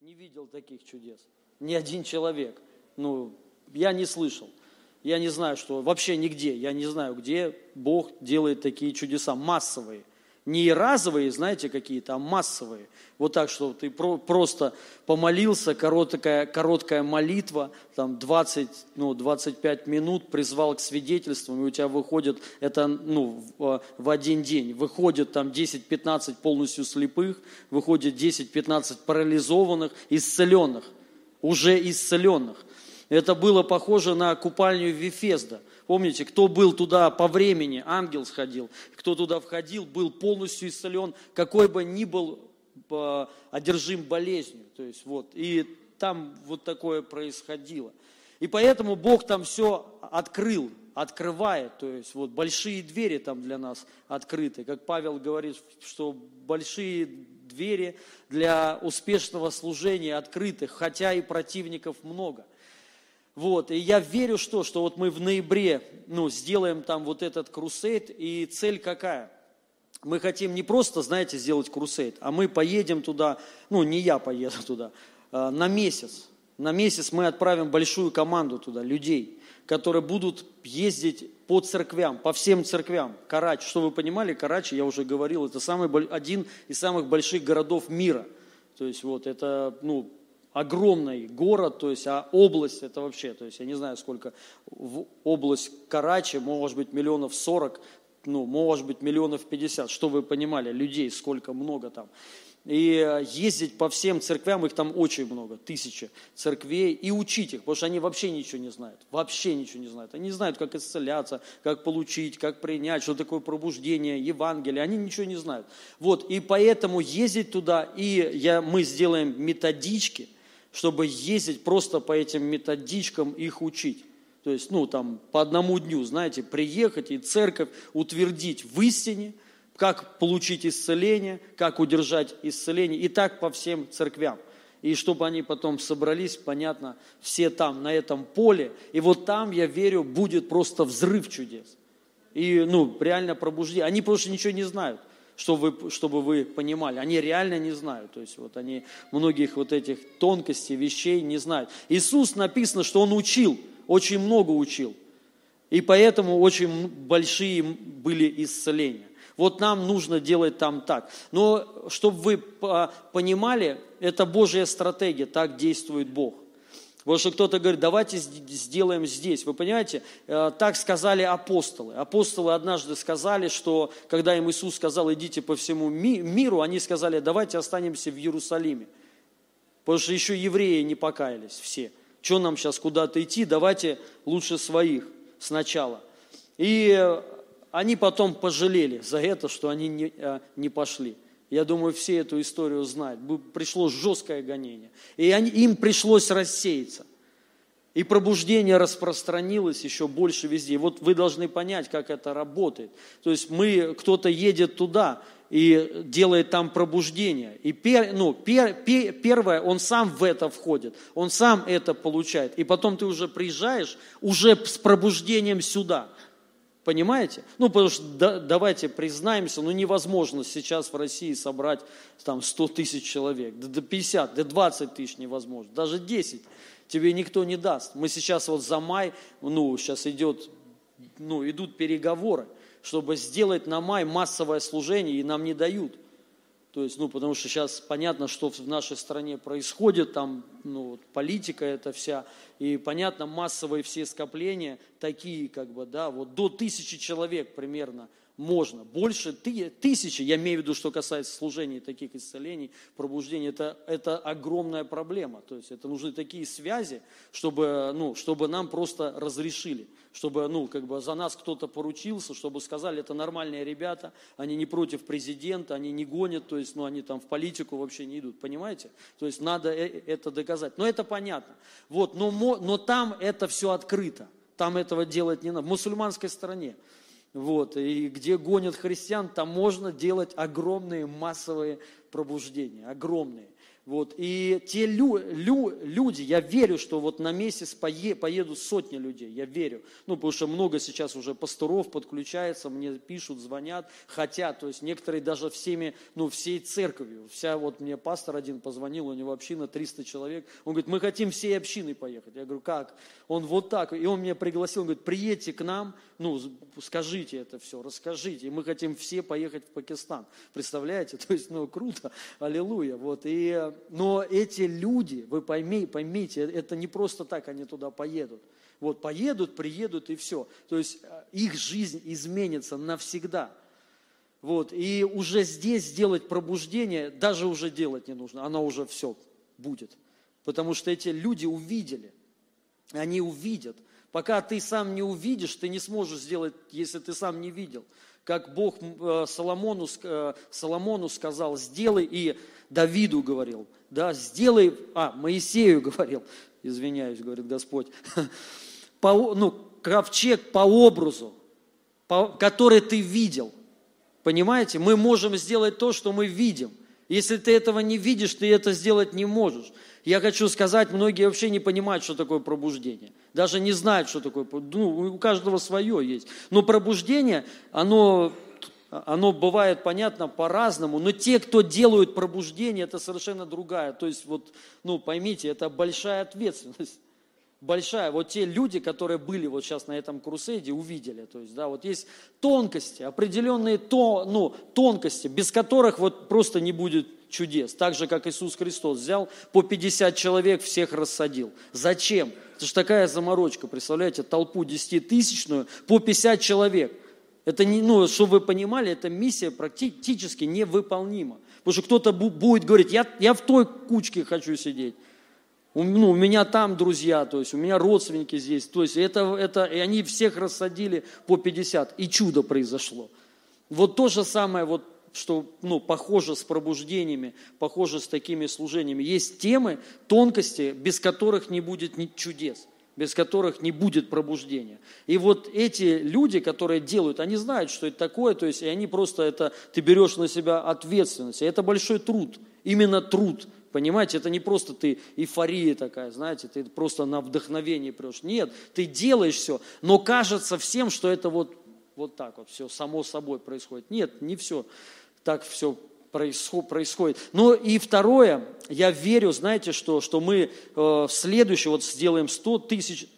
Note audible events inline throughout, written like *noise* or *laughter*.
не видел таких чудес. Ни один человек. Ну, я не слышал. Я не знаю, что вообще нигде. Я не знаю, где Бог делает такие чудеса массовые – не разовые, знаете, какие-то, а массовые. Вот так, что ты про, просто помолился, короткая, короткая молитва, там 20, ну, 25 минут, призвал к свидетельствам, и у тебя выходит, это ну, в, в один день, выходит там 10-15 полностью слепых, выходит 10-15 парализованных, исцеленных, уже исцеленных. Это было похоже на купальню Вифезда. Помните, кто был туда по времени, ангел сходил, кто туда входил, был полностью исцелен, какой бы ни был э, одержим болезнью. То есть вот, и там вот такое происходило. И поэтому Бог там все открыл, открывает, то есть вот большие двери там для нас открыты. Как Павел говорит, что большие двери для успешного служения открыты, хотя и противников много – вот, и я верю, что, что вот мы в ноябре ну, сделаем там вот этот крусейд, и цель какая? Мы хотим не просто, знаете, сделать крусейд, а мы поедем туда, ну, не я поеду *laughs* туда, а, на месяц. На месяц мы отправим большую команду туда, людей, которые будут ездить по церквям, по всем церквям. Карач, что вы понимали, Карачи, я уже говорил, это самый, один из самых больших городов мира. То есть вот это, ну, огромный город, то есть, а область это вообще, то есть я не знаю сколько, в область Карачи, может быть миллионов сорок, ну, может быть миллионов пятьдесят, что вы понимали, людей сколько много там и ездить по всем церквям, их там очень много, тысячи церквей, и учить их, потому что они вообще ничего не знают, вообще ничего не знают. Они не знают, как исцеляться, как получить, как принять, что такое пробуждение, Евангелие, они ничего не знают. Вот, и поэтому ездить туда, и я, мы сделаем методички, чтобы ездить просто по этим методичкам их учить. То есть, ну, там, по одному дню, знаете, приехать и церковь утвердить в истине, как получить исцеление, как удержать исцеление, и так по всем церквям. И чтобы они потом собрались, понятно, все там, на этом поле. И вот там, я верю, будет просто взрыв чудес. И, ну, реально пробуждение. Они просто ничего не знают чтобы вы, чтобы вы понимали. Они реально не знают. То есть вот они многих вот этих тонкостей, вещей не знают. Иисус написано, что Он учил, очень много учил. И поэтому очень большие были исцеления. Вот нам нужно делать там так. Но чтобы вы понимали, это Божья стратегия, так действует Бог. Потому что кто-то говорит, давайте сделаем здесь. Вы понимаете, э, так сказали апостолы. Апостолы однажды сказали, что когда им Иисус сказал, идите по всему миру, они сказали, давайте останемся в Иерусалиме. Потому что еще евреи не покаялись все. Что нам сейчас куда-то идти? Давайте лучше своих сначала. И они потом пожалели за это, что они не, э, не пошли. Я думаю, все эту историю знают. Пришло жесткое гонение. И они, им пришлось рассеяться. И пробуждение распространилось еще больше везде. Вот вы должны понять, как это работает. То есть мы, кто-то едет туда и делает там пробуждение. И пер, ну, пер, пер, первое, он сам в это входит, он сам это получает. И потом ты уже приезжаешь уже с пробуждением сюда. Понимаете? Ну, потому что да, давайте признаемся, ну невозможно сейчас в России собрать там 100 тысяч человек, да до 50, до 20 тысяч невозможно, даже 10 тебе никто не даст. Мы сейчас вот за май, ну, сейчас идет, ну, идут переговоры, чтобы сделать на май массовое служение, и нам не дают – то есть, ну, потому что сейчас понятно, что в нашей стране происходит, там, ну, политика это вся, и понятно, массовые все скопления такие, как бы, да, вот до тысячи человек примерно – можно. Больше тысячи, я имею в виду, что касается служений, таких исцелений, пробуждений, это, это огромная проблема. То есть это нужны такие связи, чтобы, ну, чтобы нам просто разрешили, чтобы ну, как бы за нас кто-то поручился, чтобы сказали, это нормальные ребята, они не против президента, они не гонят, то есть ну, они там в политику вообще не идут, понимаете? То есть надо э, это доказать. Но это понятно. Вот, но, но там это все открыто. Там этого делать не надо. В мусульманской стране вот, и где гонят христиан, там можно делать огромные массовые пробуждения, огромные. Вот, и те лю, лю, люди, я верю, что вот на месяц пое, поедут сотни людей, я верю. Ну, потому что много сейчас уже пасторов подключается, мне пишут, звонят, хотят. То есть некоторые даже всеми, ну, всей церковью. Вся, вот мне пастор один позвонил, у него община 300 человек. Он говорит, мы хотим всей общиной поехать. Я говорю, как? Он вот так. И он меня пригласил, он говорит, приедьте к нам, ну, скажите это все, расскажите. И мы хотим все поехать в Пакистан. Представляете? *laughs* То есть, ну, круто, аллилуйя. Вот, и но эти люди, вы поймите, поймите, это не просто так они туда поедут. Вот поедут, приедут и все. То есть э, их жизнь изменится навсегда. Вот, и уже здесь сделать пробуждение, даже уже делать не нужно, оно уже все будет. Потому что эти люди увидели, они увидят. Пока ты сам не увидишь, ты не сможешь сделать, если ты сам не видел. Как Бог э, Соломону, э, Соломону сказал, сделай, и Давиду говорил, да, сделай, а, Моисею *laughs* говорил, извиняюсь, говорит Господь, *laughs* по, ну, ковчег по образу, по, который ты видел. Понимаете, мы можем сделать то, что мы видим. Если ты этого не видишь, ты это сделать не можешь. Я хочу сказать, многие вообще не понимают, что такое пробуждение. Даже не знают, что такое. Ну, у каждого свое есть. Но пробуждение, оно оно бывает понятно по-разному, но те, кто делают пробуждение, это совершенно другая. То есть, вот, ну, поймите, это большая ответственность. Большая. Вот те люди, которые были вот сейчас на этом крусейде, увидели. То есть, да, вот есть тонкости, определенные то, ну, тонкости, без которых вот просто не будет чудес. Так же, как Иисус Христос взял по 50 человек, всех рассадил. Зачем? Это же такая заморочка, представляете, толпу десятитысячную по 50 человек – это не, ну, чтобы вы понимали, эта миссия практически невыполнима. Потому что кто-то будет говорить, я, я в той кучке хочу сидеть. У, ну, у меня там друзья, то есть у меня родственники здесь. То есть это, это, и они всех рассадили по 50, и чудо произошло. Вот то же самое, вот, что ну, похоже с пробуждениями, похоже с такими служениями. Есть темы, тонкости, без которых не будет чудес без которых не будет пробуждения. И вот эти люди, которые делают, они знают, что это такое, то есть и они просто это, ты берешь на себя ответственность. И это большой труд, именно труд. Понимаете, это не просто ты эйфория такая, знаете, ты просто на вдохновение прешь. Нет, ты делаешь все, но кажется всем, что это вот, вот так вот все само собой происходит. Нет, не все так все происходит. Но и второе, я верю, знаете, что, что мы э, следующий, вот сделаем 100 тысяч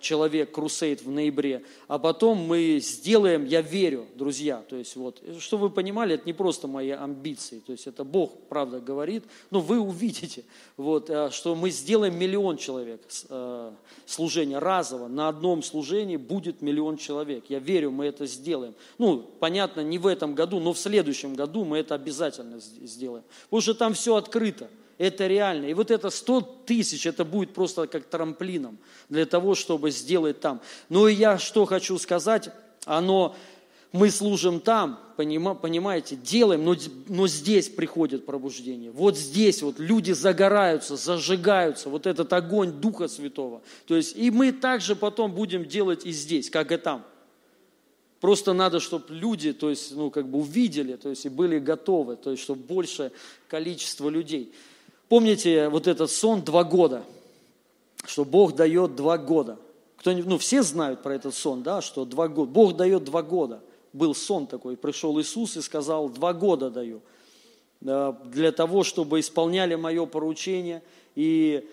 человек крусейд в ноябре, а потом мы сделаем, я верю, друзья, то есть вот, что вы понимали, это не просто мои амбиции, то есть это Бог, правда, говорит, но вы увидите, вот, э, что мы сделаем миллион человек э, служения разово, на одном служении будет миллион человек, я верю, мы это сделаем. Ну, понятно, не в этом году, но в следующем году мы это обязательно сделаем, потому что там все открыто это реально. И вот это 100 тысяч, это будет просто как трамплином для того, чтобы сделать там. Но я что хочу сказать, оно, мы служим там, понимаете, делаем, но, но здесь приходит пробуждение. Вот здесь вот люди загораются, зажигаются, вот этот огонь Духа Святого. То есть и мы также потом будем делать и здесь, как и там. Просто надо, чтобы люди, то есть, ну, как бы увидели, то есть, и были готовы, то есть, чтобы большее количество людей. Помните вот этот сон два года, что Бог дает два года. Кто, ну, все знают про этот сон, да, что два года. Бог дает два года. Был сон такой, пришел Иисус и сказал, два года даю для того, чтобы исполняли мое поручение и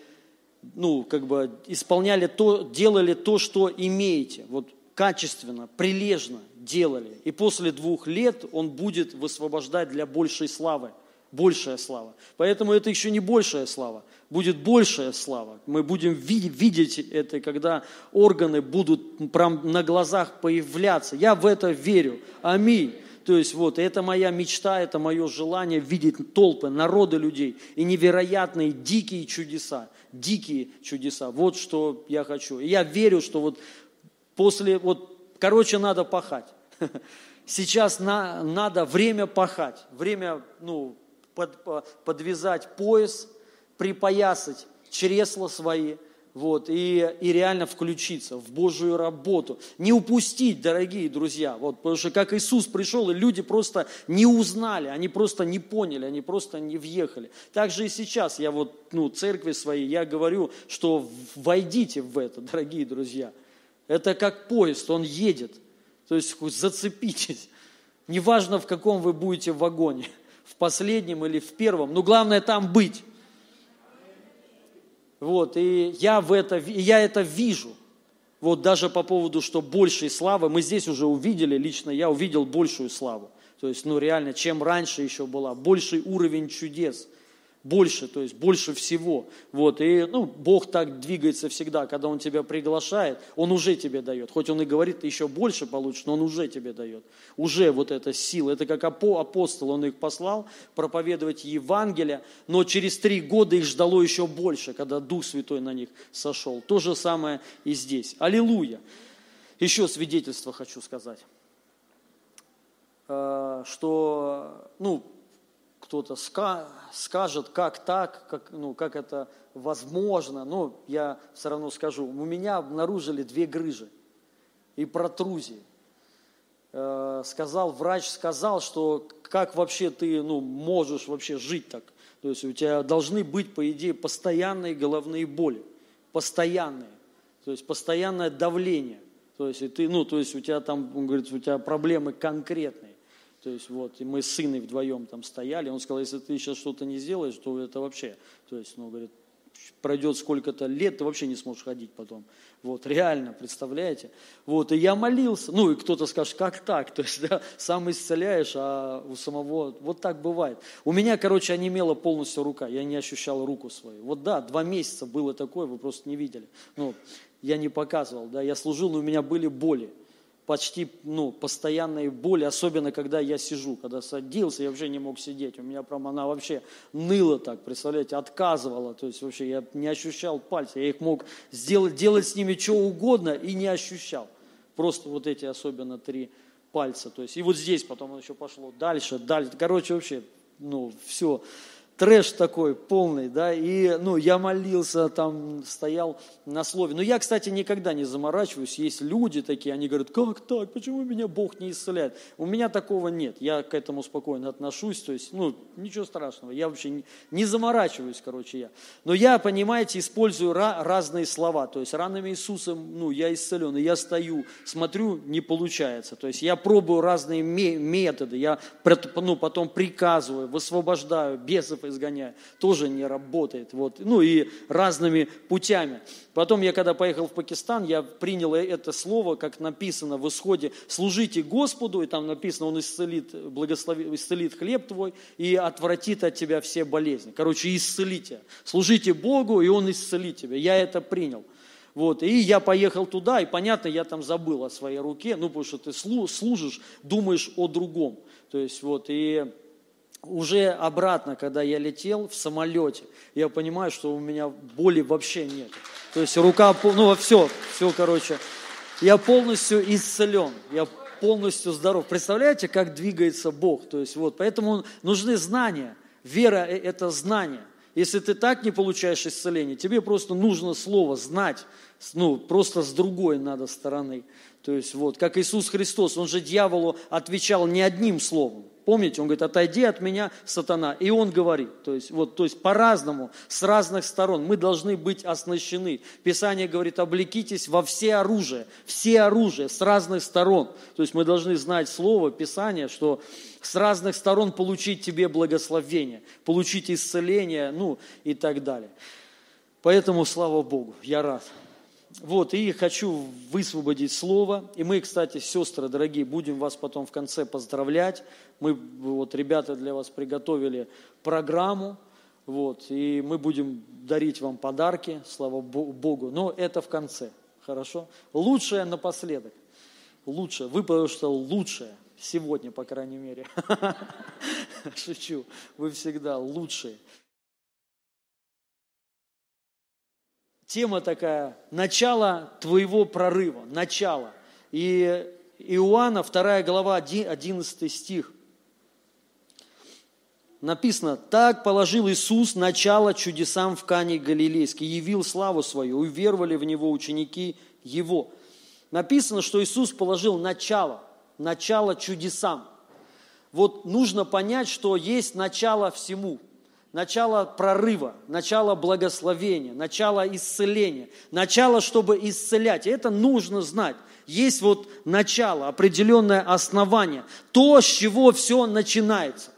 ну, как бы исполняли то, делали то, что имеете, вот качественно, прилежно делали. И после двух лет Он будет высвобождать для большей славы большая слава. Поэтому это еще не большая слава, будет большая слава. Мы будем видеть это, когда органы будут прям на глазах появляться. Я в это верю. Аминь. То есть вот, это моя мечта, это мое желание видеть толпы, народы людей и невероятные дикие чудеса, дикие чудеса. Вот что я хочу. И я верю, что вот после, вот, короче, надо пахать. *laughs* Сейчас на, надо время пахать, время, ну, под, подвязать пояс, припоясать чресла свои, вот, и, и реально включиться в Божию работу. Не упустить, дорогие друзья, вот, потому что как Иисус пришел, и люди просто не узнали, они просто не поняли, они просто не въехали. Так же и сейчас я вот, ну, церкви своей, я говорю, что войдите в это, дорогие друзья. Это как поезд, он едет. То есть зацепитесь. Неважно, в каком вы будете вагоне, в последнем или в первом, но главное там быть. Вот, и я, в это, я это вижу. Вот даже по поводу, что большей славы, мы здесь уже увидели, лично я увидел большую славу. То есть, ну реально, чем раньше еще была, больший уровень чудес больше, то есть больше всего. Вот, и ну, Бог так двигается всегда, когда Он тебя приглашает, Он уже тебе дает. Хоть Он и говорит, ты еще больше получишь, но Он уже тебе дает. Уже вот эта сила. Это как апостол, Он их послал проповедовать Евангелие, но через три года их ждало еще больше, когда Дух Святой на них сошел. То же самое и здесь. Аллилуйя. Еще свидетельство хочу сказать э, что, ну, кто-то скажет, как так, как, ну, как это возможно. Но я все равно скажу, у меня обнаружили две грыжи и протрузии. Э, сказал, врач сказал, что как вообще ты ну, можешь вообще жить так. То есть у тебя должны быть, по идее, постоянные головные боли. Постоянные. То есть постоянное давление. То есть, и ты, ну, то есть у тебя там, он говорит, у тебя проблемы конкретные. То есть вот, и мы с сыном вдвоем там стояли, он сказал, если ты сейчас что-то не сделаешь, то это вообще, то есть, ну, говорит, пройдет сколько-то лет, ты вообще не сможешь ходить потом. Вот, реально, представляете? Вот, и я молился, ну, и кто-то скажет, как так? *laughs* То есть, да, сам исцеляешь, а у самого, вот так бывает. У меня, короче, онемела полностью рука, я не ощущал руку свою. Вот да, два месяца было такое, вы просто не видели. Ну, я не показывал, да, я служил, но у меня были боли почти ну, постоянные боли, особенно когда я сижу. Когда садился, я вообще не мог сидеть. У меня прям она вообще ныла так, представляете, отказывала. То есть вообще я не ощущал пальцы. Я их мог сделать, делать с ними что угодно и не ощущал. Просто вот эти особенно три пальца. То есть и вот здесь потом еще пошло дальше, дальше. Короче, вообще, ну, все трэш такой полный, да, и, ну, я молился, там, стоял на слове. Но я, кстати, никогда не заморачиваюсь, есть люди такие, они говорят, как так, почему меня Бог не исцеляет? У меня такого нет, я к этому спокойно отношусь, то есть, ну, ничего страшного, я вообще не, не заморачиваюсь, короче, я. Но я, понимаете, использую ra- разные слова, то есть, ранами Иисусом, ну, я исцелен, и я стою, смотрю, не получается, то есть, я пробую разные методы, я, ну, потом приказываю, высвобождаю бесов изгоняю, тоже не работает. Вот. Ну и разными путями. Потом я, когда поехал в Пакистан, я принял это слово, как написано в исходе, служите Господу, и там написано, Он исцелит, благословит, исцелит хлеб твой и отвратит от тебя все болезни. Короче, исцелите. Служите Богу, и Он исцелит тебя. Я это принял. Вот, и я поехал туда, и понятно, я там забыл о своей руке, ну, потому что ты служишь, думаешь о другом. То есть, вот, и уже обратно, когда я летел в самолете, я понимаю, что у меня боли вообще нет. То есть рука, ну все, все, короче, я полностью исцелен, я полностью здоров. Представляете, как двигается Бог? То есть вот, поэтому нужны знания. Вера – это знание. Если ты так не получаешь исцеление, тебе просто нужно слово знать, ну, просто с другой надо стороны. То есть вот, как Иисус Христос, Он же дьяволу отвечал не одним словом. Помните, он говорит, отойди от меня, сатана. И он говорит, то есть, вот, то есть по-разному, с разных сторон. Мы должны быть оснащены. Писание говорит, облекитесь во все оружие, все оружие с разных сторон. То есть мы должны знать слово, Писание, что с разных сторон получить тебе благословение, получить исцеление, ну и так далее. Поэтому, слава Богу, я рад. Вот, и хочу высвободить слово. И мы, кстати, сестры дорогие, будем вас потом в конце поздравлять. Мы, вот, ребята для вас приготовили программу. Вот, и мы будем дарить вам подарки, слава Богу. Но это в конце, хорошо? Лучшее напоследок. Лучшее. Вы, потому что лучшее. Сегодня, по крайней мере. *laughs* Шучу. Вы всегда лучшие. Тема такая, начало твоего прорыва, начало. И Иоанна, 2 глава, 11 стих. написано, так положил Иисус начало чудесам в Кане Галилейской, явил славу свою, уверовали в Него ученики Его. Написано, что Иисус положил начало, начало чудесам. Вот нужно понять, что есть начало всему, начало прорыва, начало благословения, начало исцеления, начало, чтобы исцелять. И это нужно знать. Есть вот начало, определенное основание, то, с чего все начинается.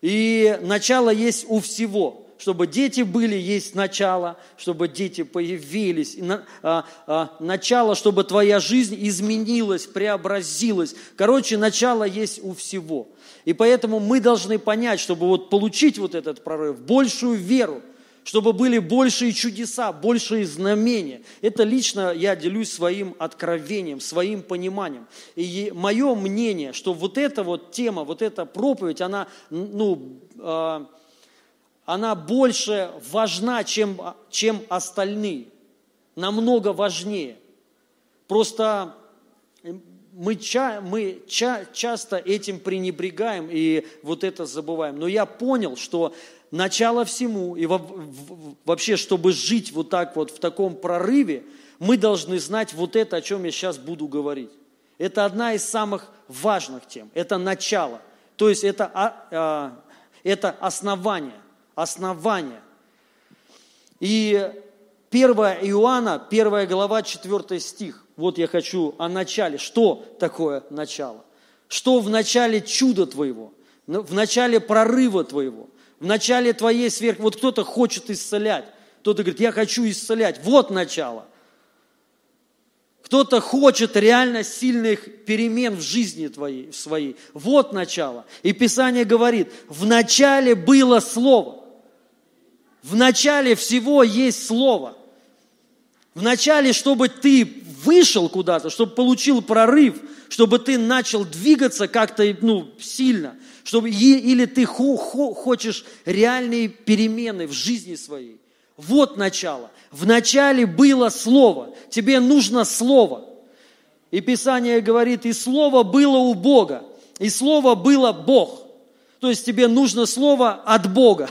И начало есть у всего. Чтобы дети были, есть начало, чтобы дети появились. А, а, начало, чтобы твоя жизнь изменилась, преобразилась. Короче, начало есть у всего. И поэтому мы должны понять, чтобы вот получить вот этот прорыв, большую веру, чтобы были большие чудеса, большие знамения. Это лично я делюсь своим откровением, своим пониманием. И мое мнение, что вот эта вот тема, вот эта проповедь, она, ну, э, она больше важна, чем, чем остальные. Намного важнее. Просто мы, ча, мы ча, часто этим пренебрегаем и вот это забываем. Но я понял, что начало всему, и вообще, чтобы жить вот так вот в таком прорыве, мы должны знать вот это, о чем я сейчас буду говорить. Это одна из самых важных тем. Это начало. То есть это, а, а, это основание. Основание. И 1 Иоанна, 1 глава, 4 стих. Вот я хочу о начале. Что такое начало? Что в начале чуда твоего? В начале прорыва твоего? в начале твоей сверх... Вот кто-то хочет исцелять, кто-то говорит, я хочу исцелять. Вот начало. Кто-то хочет реально сильных перемен в жизни твоей, своей. Вот начало. И Писание говорит, в начале было Слово. В начале всего есть Слово. В начале, чтобы ты вышел куда-то, чтобы получил прорыв, чтобы ты начал двигаться как-то ну, сильно – чтобы, или ты хочешь реальные перемены в жизни своей. Вот начало. В начале было Слово. Тебе нужно Слово. И Писание говорит, и Слово было у Бога, и Слово было Бог. То есть тебе нужно Слово от Бога.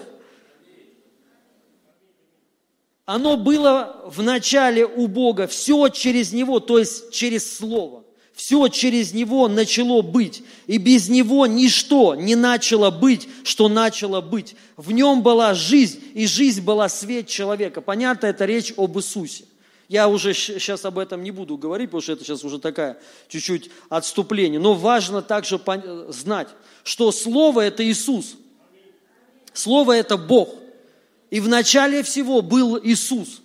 Оно было в начале у Бога, все через Него, то есть через Слово. Все через Него начало быть, и без Него ничто не начало быть, что начало быть. В Нем была жизнь, и жизнь была свет человека. Понятно, это речь об Иисусе. Я уже сейчас об этом не буду говорить, потому что это сейчас уже такая чуть-чуть отступление. Но важно также знать, что Слово – это Иисус. Слово – это Бог. И в начале всего был Иисус.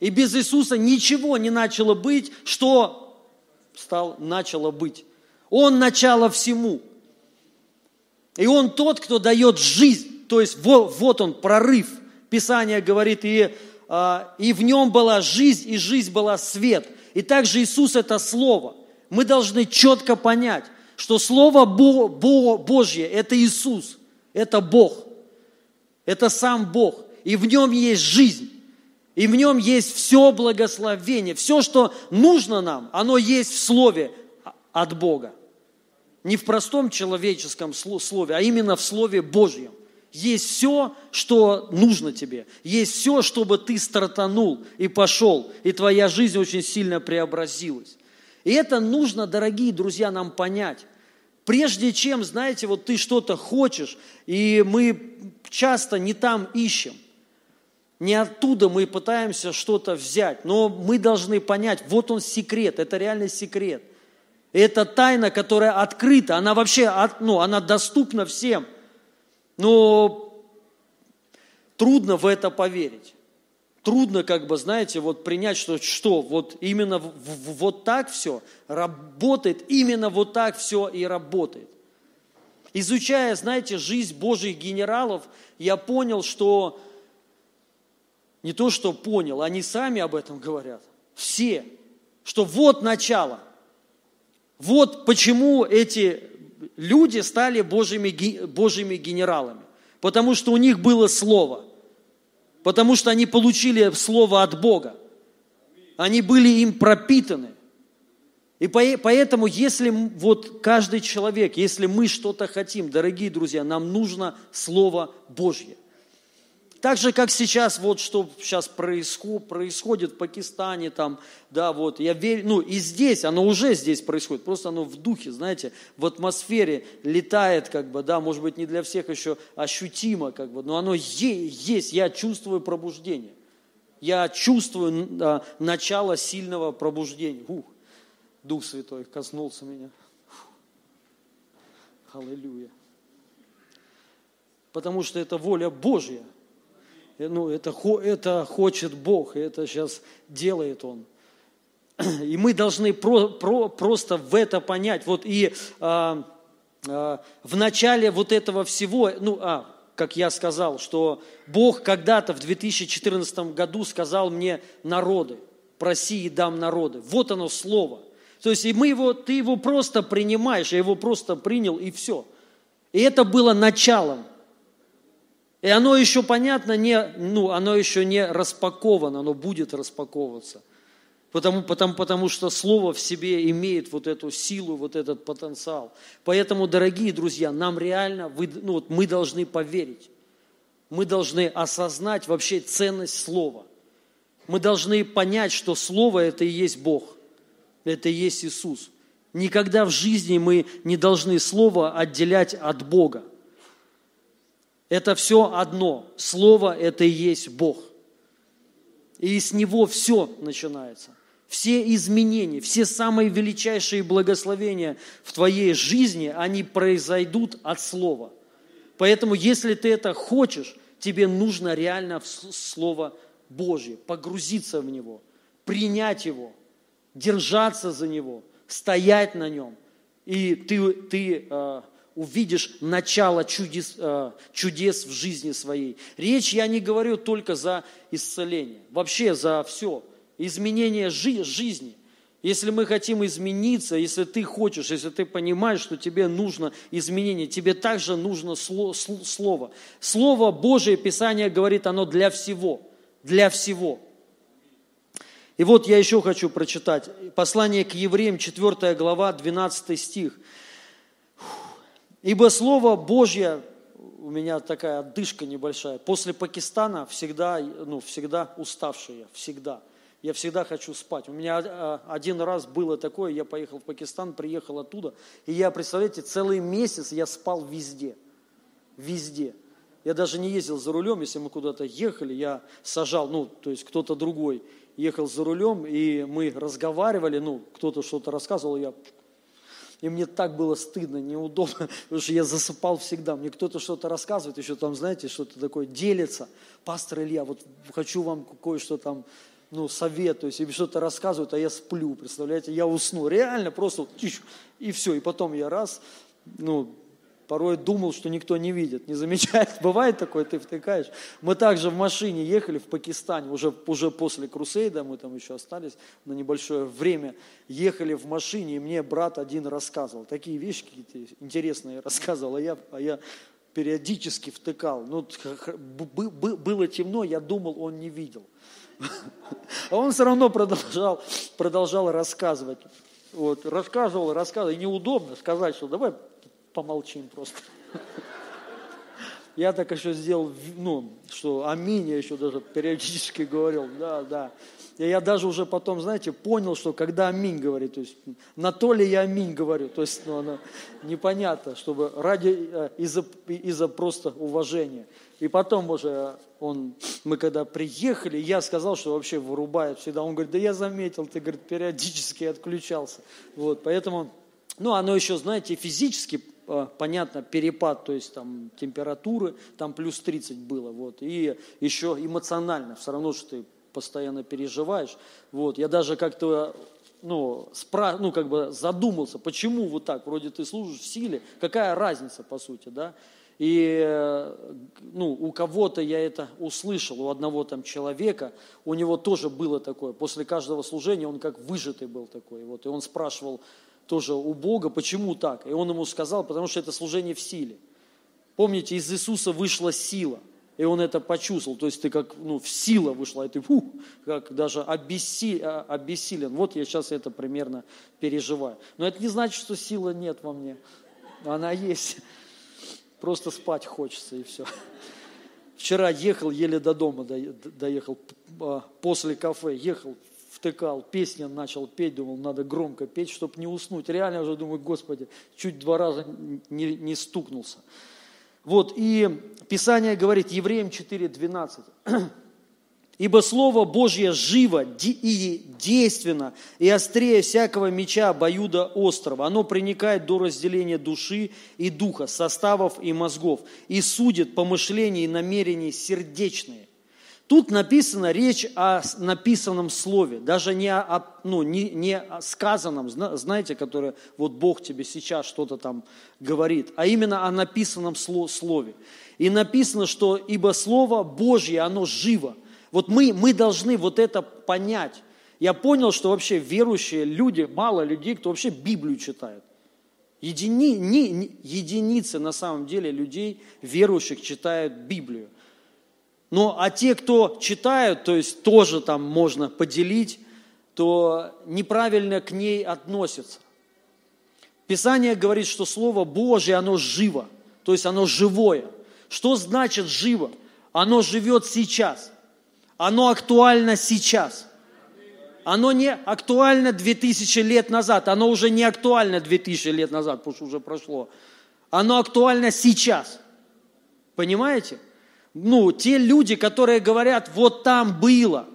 И без Иисуса ничего не начало быть, что стал, начало быть. Он начало всему. И Он тот, кто дает жизнь. То есть вот, вот он, прорыв. Писание говорит, и, а, и в нем была жизнь, и жизнь была свет. И также Иисус – это Слово. Мы должны четко понять, что Слово Бо, Бо, Божье – это Иисус, это Бог, это сам Бог. И в нем есть жизнь. И в нем есть все благословение, все, что нужно нам, оно есть в Слове от Бога. Не в простом человеческом слове, а именно в Слове Божьем. Есть все, что нужно тебе. Есть все, чтобы ты стартанул и пошел, и твоя жизнь очень сильно преобразилась. И это нужно, дорогие друзья, нам понять. Прежде чем, знаете, вот ты что-то хочешь, и мы часто не там ищем – не оттуда мы пытаемся что-то взять, но мы должны понять, вот он секрет, это реальный секрет. Это тайна, которая открыта, она вообще, ну, она доступна всем. Но трудно в это поверить. Трудно, как бы, знаете, вот принять, что, что вот именно в, в, вот так все работает, именно вот так все и работает. Изучая, знаете, жизнь Божьих генералов, я понял, что не то, что понял, они сами об этом говорят. Все. Что вот начало. Вот почему эти люди стали Божьими, Божьими генералами. Потому что у них было Слово. Потому что они получили Слово от Бога. Они были им пропитаны. И поэтому, если вот каждый человек, если мы что-то хотим, дорогие друзья, нам нужно Слово Божье. Так же, как сейчас, вот что сейчас происходит, происходит в Пакистане, там, да, вот, я верю, ну, и здесь, оно уже здесь происходит, просто оно в духе, знаете, в атмосфере летает, как бы, да, может быть, не для всех еще ощутимо, как бы, но оно есть, я чувствую пробуждение. Я чувствую а, начало сильного пробуждения. Ух, Дух Святой коснулся меня. Аллилуйя. Потому что это воля Божья. Э, ну, это, это хочет Бог, и это сейчас делает Он. И мы должны про, про, просто в это понять. Вот и а, а, в начале вот этого всего, ну, а, как я сказал, что Бог когда-то в 2014 году сказал мне народы, проси и дам народы. Вот оно слово. То есть и мы его, ты его просто принимаешь, я его просто принял и все. И это было началом. И оно еще, понятно, не, ну, оно еще не распаковано, оно будет распаковываться. Потому, потому, потому что Слово в себе имеет вот эту силу, вот этот потенциал. Поэтому, дорогие друзья, нам реально, вы, ну, вот мы должны поверить. Мы должны осознать вообще ценность Слова. Мы должны понять, что Слово – это и есть Бог, это и есть Иисус. Никогда в жизни мы не должны Слово отделять от Бога. Это все одно. Слово – это и есть Бог. И с Него все начинается. Все изменения, все самые величайшие благословения в твоей жизни, они произойдут от Слова. Поэтому, если ты это хочешь, тебе нужно реально в Слово Божье, погрузиться в него, принять его, держаться за него, стоять на нем. И ты, ты э, увидишь начало чудес, э, чудес в жизни своей. Речь я не говорю только за исцеление, вообще за все. Изменение жи- жизни. Если мы хотим измениться, если ты хочешь, если ты понимаешь, что тебе нужно изменение, тебе также нужно слово. Слово Божие, Писание говорит, оно для всего. Для всего. И вот я еще хочу прочитать. Послание к евреям, 4 глава, 12 стих. Ибо Слово Божье, у меня такая отдышка небольшая, после Пакистана всегда, ну, всегда уставший всегда. Я всегда хочу спать. У меня а, один раз было такое, я поехал в Пакистан, приехал оттуда, и я, представляете, целый месяц я спал везде. Везде. Я даже не ездил за рулем, если мы куда-то ехали, я сажал, ну, то есть кто-то другой ехал за рулем, и мы разговаривали, ну, кто-то что-то рассказывал, я и мне так было стыдно, неудобно, *laughs* потому что я засыпал всегда. Мне кто-то что-то рассказывает, еще там, знаете, что-то такое, делится. Пастор Илья, вот хочу вам кое-что там, ну, советуюсь, или что-то рассказывают, а я сплю, представляете, я усну. Реально просто, и все. И потом я раз, ну, Порой думал, что никто не видит, не замечает. *laughs* Бывает такое, ты втыкаешь. Мы также в машине ехали в Пакистане, уже, уже после Крусейда, мы там еще остались на небольшое время, ехали в машине, и мне брат один рассказывал. Такие вещи какие-то интересные рассказывал, а я, а я периодически втыкал. Ну, было темно, я думал, он не видел. *laughs* А он все равно продолжал, продолжал рассказывать. Вот, рассказывал, рассказывал. И неудобно сказать, что давай помолчим просто. Я так еще сделал, ну, что аминь, я еще даже периодически говорил, да, да. И я даже уже потом, знаете, понял, что когда аминь говорит, то есть на то ли я аминь говорю, то есть ну, оно непонятно, чтобы ради, э, из-за, из-за просто уважения. И потом уже он, мы когда приехали, я сказал, что вообще вырубает всегда. Он говорит, да я заметил, ты, говорит, периодически отключался. Вот, поэтому, ну, оно еще, знаете, физически понятно, перепад, то есть там температуры, там плюс 30 было, вот, и еще эмоционально, все равно, что ты постоянно переживаешь, вот, я даже как-то, ну, спра... ну, как бы задумался, почему вот так, вроде ты служишь в силе, какая разница, по сути, да, и э, ну, у кого-то я это услышал, у одного там человека, у него тоже было такое, после каждого служения он как выжатый был такой, вот, и он спрашивал, тоже у Бога, почему так? И он ему сказал, потому что это служение в силе. Помните, из Иисуса вышла сила. И он это почувствовал. То есть ты как ну, в сила вышла, и ты фу, как даже обесси, а, обессилен. Вот я сейчас это примерно переживаю. Но это не значит, что сила нет во мне. Она есть. Просто спать хочется и все. Вчера ехал, еле до дома доехал, а, после кафе, ехал, втыкал, песни начал петь, думал, надо громко петь, чтобы не уснуть. Реально уже думаю, Господи, чуть два раза не, не стукнулся. Вот, и Писание говорит, Евреям 4.12, *clears throat* Ибо Слово Божье живо и действенно, и острее всякого меча обоюда острова. Оно проникает до разделения души и духа, составов и мозгов, и судит помышления и намерения сердечные. Тут написана речь о написанном слове, даже не о, ну, не, не о сказанном, знаете, которое вот Бог тебе сейчас что-то там говорит, а именно о написанном слове. И написано, что ибо Слово Божье, оно живо – вот мы, мы должны вот это понять. Я понял, что вообще верующие люди, мало людей, кто вообще Библию читает. Едини, не, единицы на самом деле людей, верующих, читают Библию. Но а те, кто читают, то есть тоже там можно поделить, то неправильно к ней относятся. Писание говорит, что Слово Божье, оно живо, то есть оно живое. Что значит живо? Оно живет сейчас – оно актуально сейчас. Оно не актуально 2000 лет назад, оно уже не актуально 2000 лет назад, потому что уже прошло. Оно актуально сейчас. Понимаете? Ну, те люди, которые говорят, вот там было,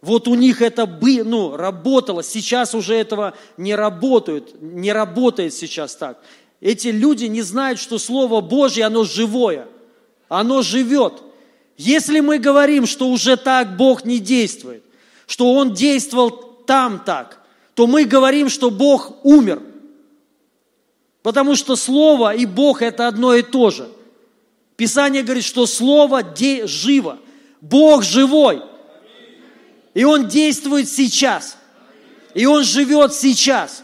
вот у них это бы, ну, работало, сейчас уже этого не работает, не работает сейчас так. Эти люди не знают, что Слово Божье, оно живое, оно живет. Если мы говорим, что уже так Бог не действует, что Он действовал там так, то мы говорим, что Бог умер. Потому что Слово и Бог – это одно и то же. Писание говорит, что Слово живо. Бог живой. И Он действует сейчас. И Он живет сейчас.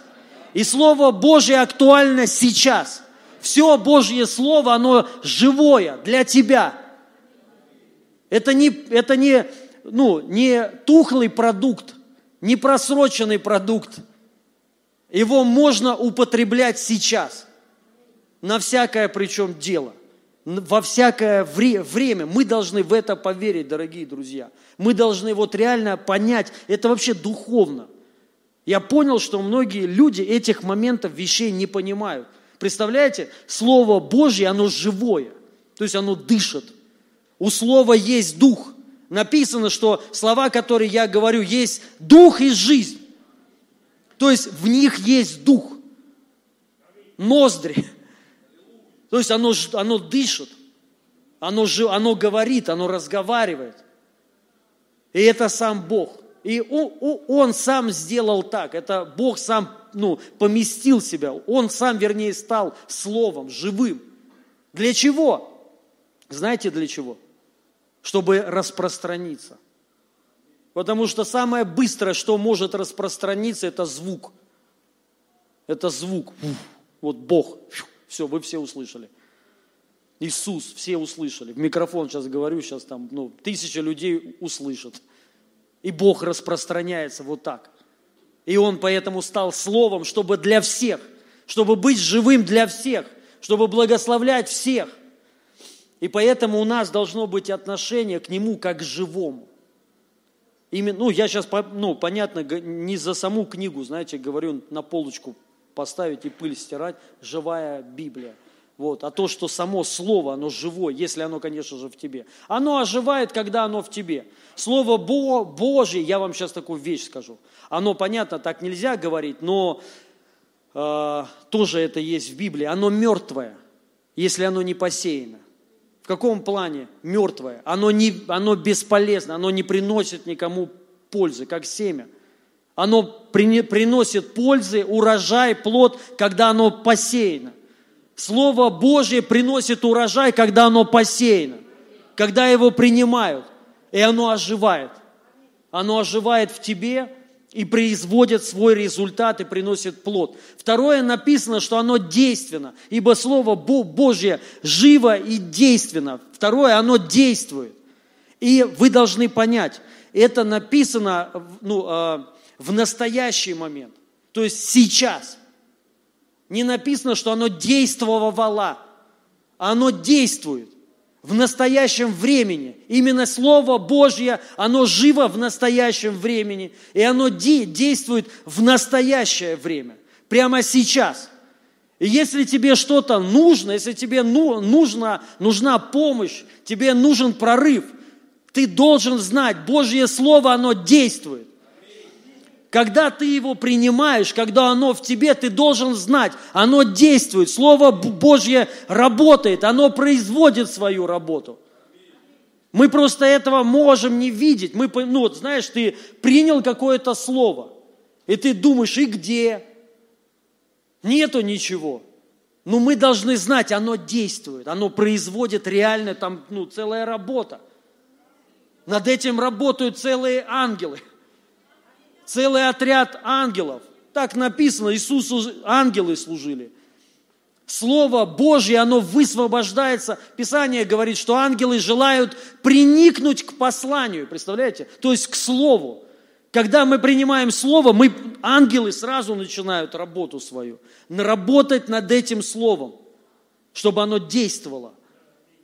И Слово Божье актуально сейчас. Все Божье Слово, оно живое для тебя – это не, это не, ну, не тухлый продукт, не просроченный продукт. Его можно употреблять сейчас. На всякое причем дело. Во всякое вре- время. Мы должны в это поверить, дорогие друзья. Мы должны вот реально понять, это вообще духовно. Я понял, что многие люди этих моментов, вещей не понимают. Представляете, Слово Божье, оно живое. То есть оно дышит. У слова есть дух. Написано, что слова, которые я говорю, есть дух и жизнь. То есть в них есть дух. Ноздри. То есть оно, оно дышит, оно, оно говорит, оно разговаривает. И это сам Бог. И он, он сам сделал так. Это Бог сам ну, поместил себя. Он сам, вернее, стал словом, живым. Для чего? Знаете для чего? чтобы распространиться. Потому что самое быстрое, что может распространиться, это звук. Это звук. Вот Бог. Все, вы все услышали. Иисус, все услышали. В микрофон сейчас говорю, сейчас там ну, тысяча людей услышат. И Бог распространяется вот так. И Он поэтому стал Словом, чтобы для всех, чтобы быть живым для всех, чтобы благословлять всех. И поэтому у нас должно быть отношение к Нему как к живому. Именно, ну, я сейчас, ну, понятно, не за саму книгу, знаете, говорю, на полочку поставить и пыль стирать, живая Библия. Вот. А то, что само Слово, оно живое, если оно, конечно же, в тебе. Оно оживает, когда оно в тебе. Слово Бо, Божье, я вам сейчас такую вещь скажу. Оно, понятно, так нельзя говорить, но э, тоже это есть в Библии. Оно мертвое, если оно не посеяно. В каком плане? Мертвое. Оно, не, оно бесполезно, оно не приносит никому пользы, как семя. Оно при, приносит пользы, урожай, плод, когда оно посеяно. Слово Божье приносит урожай, когда оно посеяно, когда его принимают, и оно оживает. Оно оживает в тебе, и производит свой результат и приносит плод. Второе написано, что оно действенно, ибо Слово Божье живо и действенно. Второе, оно действует. И вы должны понять, это написано ну, а, в настоящий момент, то есть сейчас. Не написано, что оно действовало, а оно действует в настоящем времени. Именно Слово Божье, оно живо в настоящем времени, и оно действует в настоящее время, прямо сейчас. И если тебе что-то нужно, если тебе ну, нужна, нужна помощь, тебе нужен прорыв, ты должен знать, Божье Слово, оно действует. Когда ты его принимаешь, когда оно в тебе, ты должен знать, оно действует, Слово Божье работает, оно производит свою работу. Мы просто этого можем не видеть. Мы, ну вот знаешь, ты принял какое-то слово, и ты думаешь, и где? Нету ничего. Но мы должны знать, оно действует, оно производит реально там, ну, целая работа. Над этим работают целые ангелы – целый отряд ангелов. Так написано, Иисусу ангелы служили. Слово Божье, оно высвобождается. Писание говорит, что ангелы желают приникнуть к посланию, представляете? То есть к Слову. Когда мы принимаем Слово, мы, ангелы сразу начинают работу свою. Работать над этим Словом, чтобы оно действовало,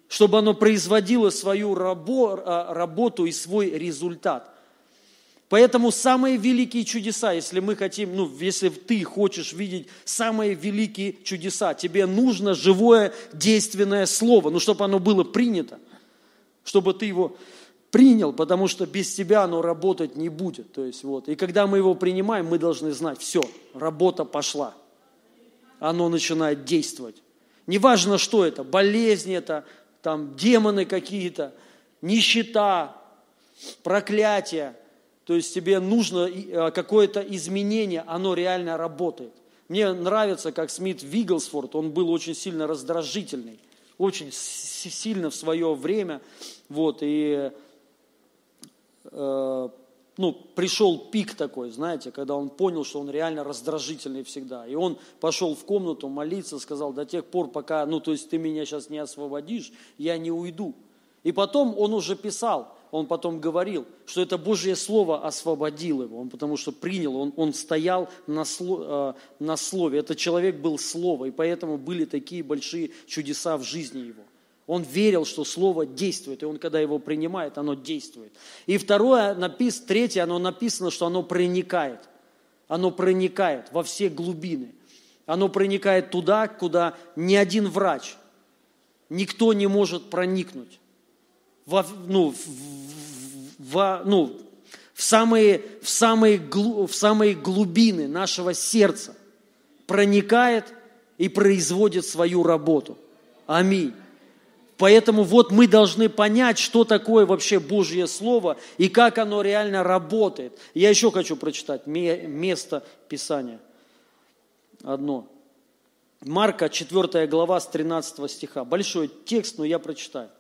чтобы оно производило свою а, работу и свой результат – Поэтому самые великие чудеса, если мы хотим, ну, если ты хочешь видеть самые великие чудеса, тебе нужно живое действенное слово, ну, чтобы оно было принято, чтобы ты его принял, потому что без тебя оно работать не будет. То есть, вот. И когда мы его принимаем, мы должны знать, все, работа пошла. Оно начинает действовать. Неважно, что это, болезни это, там, демоны какие-то, нищета, проклятие – то есть тебе нужно э, какое-то изменение, оно реально работает. Мне нравится, как Смит Вигглсфорд, он был очень сильно раздражительный, очень сильно в свое время, вот, и э, ну, пришел пик такой, знаете, когда он понял, что он реально раздражительный всегда. И он пошел в комнату молиться, сказал, до тех пор, пока, ну, то есть ты меня сейчас не освободишь, я не уйду. И потом он уже писал, он потом говорил, что это Божье Слово освободило его, он потому что принял, он, он стоял на, сло, э, на Слове. Этот человек был Слово, и поэтому были такие большие чудеса в жизни его. Он верил, что Слово действует, и он, когда его принимает, оно действует. И второе, напис, третье, оно написано, что оно проникает. Оно проникает во все глубины. Оно проникает туда, куда ни один врач, никто не может проникнуть во, ну, в, в, ну, в, самые, в, самые, в самые глубины нашего сердца проникает и производит свою работу. Аминь. Поэтому вот мы должны понять, что такое вообще Божье Слово и как оно реально работает. Я еще хочу прочитать место Писания. Одно. Марка, 4 глава, с 13 стиха. Большой текст, но я прочитаю.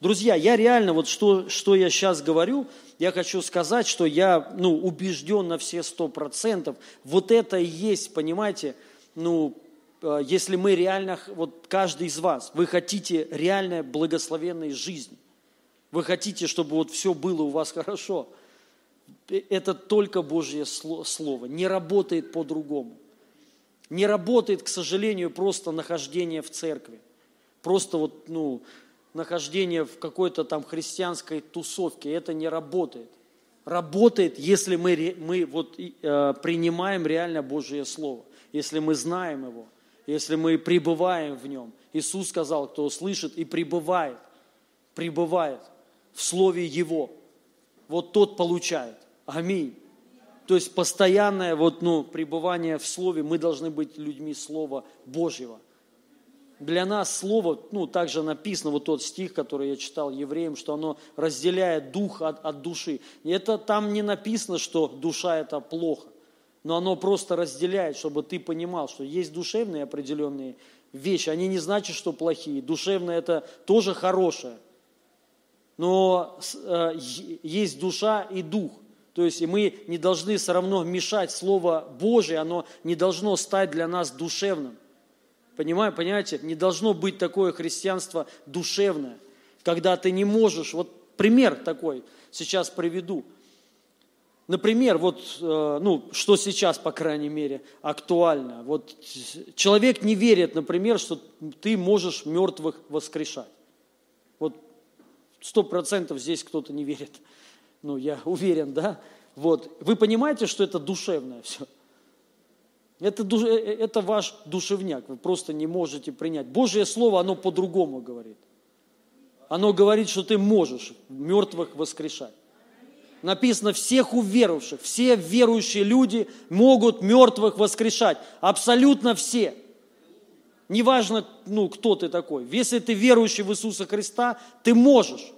Друзья, я реально, вот что, что я сейчас говорю, я хочу сказать, что я ну, убежден на все сто процентов. Вот это и есть, понимаете, ну, э, если мы реально, вот каждый из вас, вы хотите реальной благословенной жизни, вы хотите, чтобы вот все было у вас хорошо, э, это только Божье Слово, не работает по-другому. Не работает, к сожалению, просто нахождение в церкви. Просто вот, ну, нахождение в какой-то там христианской тусовке. Это не работает. Работает, если мы, мы вот, э, принимаем реально Божье Слово, если мы знаем Его, если мы пребываем в Нем. Иисус сказал, кто услышит и пребывает, пребывает в Слове Его, вот тот получает. Аминь. То есть постоянное вот, ну, пребывание в Слове, мы должны быть людьми Слова Божьего для нас слово, ну, также написано, вот тот стих, который я читал евреям, что оно разделяет дух от, от души. Это там не написано, что душа это плохо, но оно просто разделяет, чтобы ты понимал, что есть душевные определенные вещи, они не значат, что плохие. Душевное это тоже хорошее, но э, есть душа и дух. То есть и мы не должны все равно мешать Слово Божие, оно не должно стать для нас душевным. Понимаю, понимаете, не должно быть такое христианство душевное, когда ты не можешь, вот пример такой сейчас приведу. Например, вот, э, ну, что сейчас, по крайней мере, актуально. Вот человек не верит, например, что ты можешь мертвых воскрешать. Вот сто процентов здесь кто-то не верит. Ну, я уверен, да? Вот. Вы понимаете, что это душевное все? Это, э, э, это ваш душевняк, вы просто не можете принять. Божье Слово, оно по-другому говорит. Оно говорит, что ты можешь мертвых воскрешать. Написано, всех уверовавших, все верующие люди могут мертвых воскрешать. Абсолютно все. Неважно, ну, кто ты такой. Если ты верующий в Иисуса Христа, ты можешь.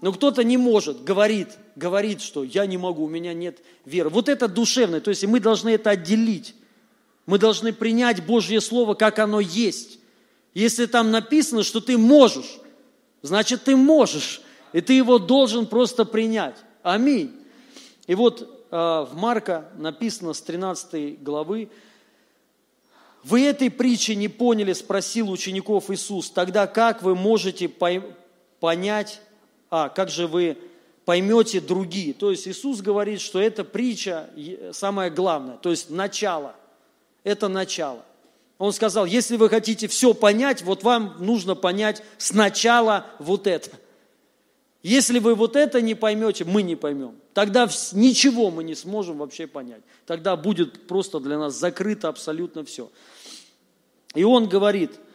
Но кто-то не может, говорит, говорит, что я не могу, у меня нет веры. Вот это душевное, то есть мы должны это отделить. Мы должны принять Божье Слово, как оно есть. Если там написано, что ты можешь, значит ты можешь. И ты его должен просто принять. Аминь. И вот э, в Марка написано с 13 главы, «Вы этой притчи не поняли, спросил учеников Иисус, тогда как вы можете понять а как же вы поймете другие. То есть Иисус говорит, что эта притча самое главное, то есть начало. Это начало. Он сказал, если вы хотите все понять, вот вам нужно понять сначала вот это. Если вы вот это не поймете, мы не поймем. Тогда ничего мы не сможем вообще понять. Тогда будет просто для нас закрыто абсолютно все. И он говорит –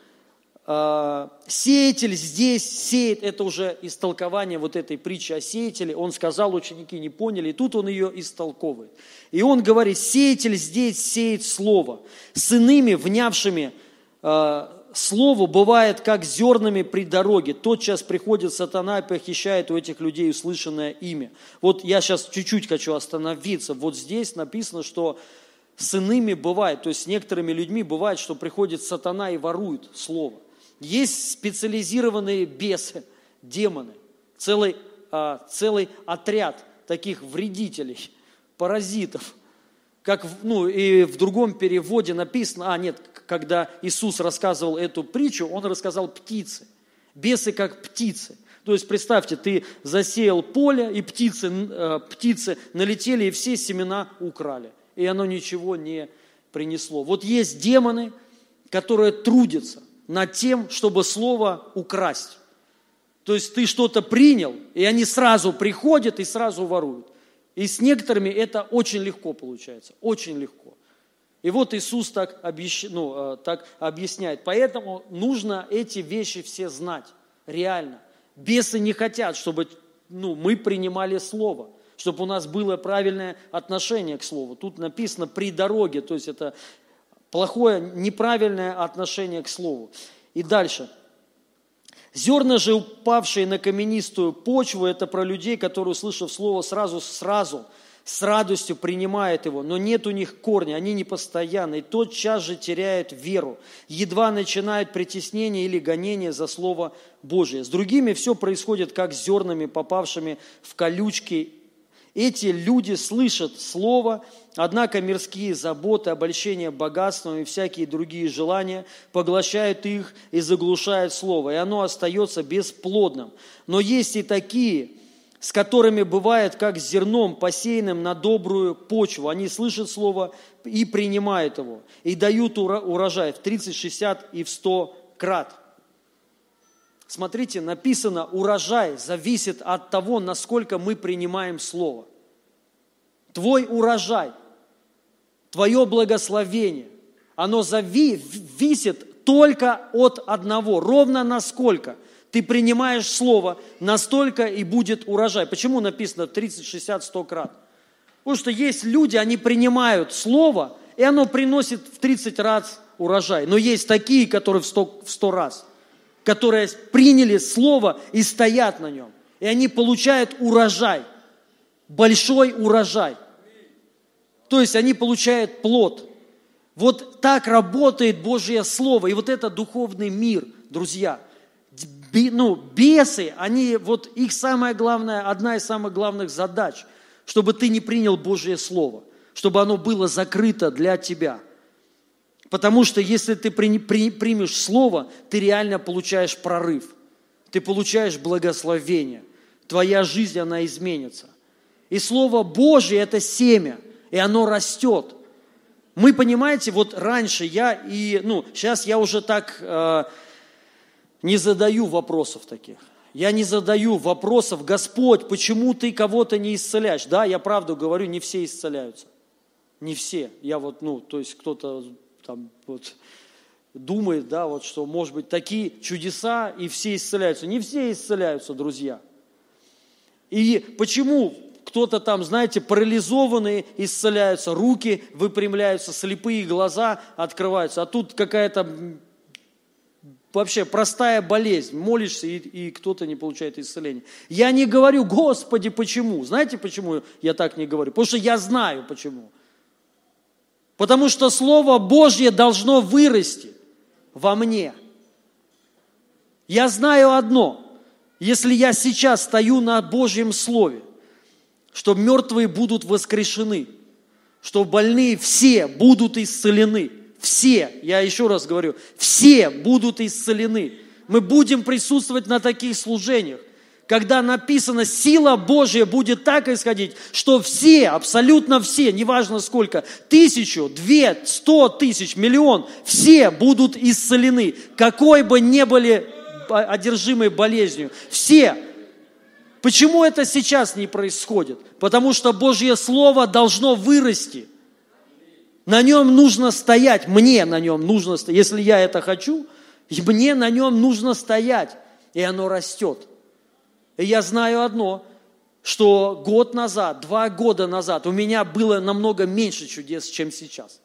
сеятель здесь сеет, это уже истолкование вот этой притчи о сеятеле. Он сказал, ученики не поняли, и тут он ее истолковывает. И он говорит, сеятель здесь сеет слово. С иными, внявшими э, слову, бывает как зернами при дороге. Тотчас приходит сатана и похищает у этих людей услышанное имя. Вот я сейчас чуть-чуть хочу остановиться. Вот здесь написано, что с иными бывает, то есть с некоторыми людьми бывает, что приходит сатана и ворует слово. Есть специализированные бесы, демоны, целый, а, целый отряд таких вредителей, паразитов. Как, ну, и в другом переводе написано, а нет, когда Иисус рассказывал эту притчу, Он рассказал птицы. Бесы как птицы. То есть представьте, ты засеял поле, и птицы, э, птицы налетели и все семена украли. И оно ничего не принесло. Вот есть демоны, которые трудятся над тем, чтобы слово украсть. То есть ты что-то принял, и они сразу приходят и сразу воруют. И с некоторыми это очень легко получается, очень легко. И вот Иисус так, объяс... ну, э, так объясняет. Поэтому нужно эти вещи все знать, реально. Бесы не хотят, чтобы ну, мы принимали Слово, чтобы у нас было правильное отношение к Слову. Тут написано «при дороге», то есть это плохое, неправильное отношение к слову. И дальше. Зерна же, упавшие на каменистую почву, это про людей, которые, услышав слово, сразу, сразу, с радостью принимают его, но нет у них корня, они непостоянны, и тот час же теряют веру, едва начинают притеснение или гонение за Слово Божие. С другими все происходит как с зернами, попавшими в колючки эти люди слышат Слово, однако мирские заботы, обольщение богатством и всякие другие желания поглощают их и заглушают Слово, и оно остается бесплодным. Но есть и такие, с которыми бывает как с зерном, посеянным на добрую почву. Они слышат Слово и принимают его, и дают урожай в 30, 60 и в 100 крат. Смотрите, написано, урожай зависит от того, насколько мы принимаем Слово. Твой урожай, твое благословение, оно зависит только от одного. Ровно насколько ты принимаешь Слово, настолько и будет урожай. Почему написано 30, 60, 100 крат? Потому что есть люди, они принимают Слово, и оно приносит в 30 раз урожай. Но есть такие, которые в 100, в 100 раз – которые приняли Слово и стоят на нем. И они получают урожай, большой урожай. То есть они получают плод. Вот так работает Божье Слово. И вот это духовный мир, друзья. Ну, бесы, они, вот их самая главная, одна из самых главных задач, чтобы ты не принял Божье Слово, чтобы оно было закрыто для тебя. Потому что если ты примешь Слово, ты реально получаешь прорыв, ты получаешь благословение, твоя жизнь, она изменится. И Слово Божье – это семя, и оно растет. Мы, понимаете, вот раньше я и, ну, сейчас я уже так э, не задаю вопросов таких. Я не задаю вопросов, Господь, почему ты кого-то не исцеляешь? Да, я правду говорю, не все исцеляются. Не все. Я вот, ну, то есть кто-то там вот думает, да, вот что, может быть, такие чудеса, и все исцеляются. Не все исцеляются, друзья. И почему кто-то там, знаете, парализованные исцеляются, руки выпрямляются, слепые глаза открываются, а тут какая-то вообще простая болезнь, молишься, и, и кто-то не получает исцеления. Я не говорю, Господи, почему? Знаете, почему я так не говорю? Потому что я знаю, почему. Потому что Слово Божье должно вырасти во мне. Я знаю одно, если я сейчас стою на Божьем Слове, что мертвые будут воскрешены, что больные все будут исцелены – все, я еще раз говорю, все будут исцелены. Мы будем присутствовать на таких служениях, когда написано, сила Божья будет так исходить, что все, абсолютно все, неважно сколько, тысячу, две, сто тысяч, миллион, все будут исцелены, какой бы ни были одержимой болезнью. Все. Почему это сейчас не происходит? Потому что Божье Слово должно вырасти. На нем нужно стоять, мне на нем нужно стоять. Если я это хочу, мне на нем нужно стоять, и оно растет. И я знаю одно, что год назад, два года назад у меня было намного меньше чудес, чем сейчас.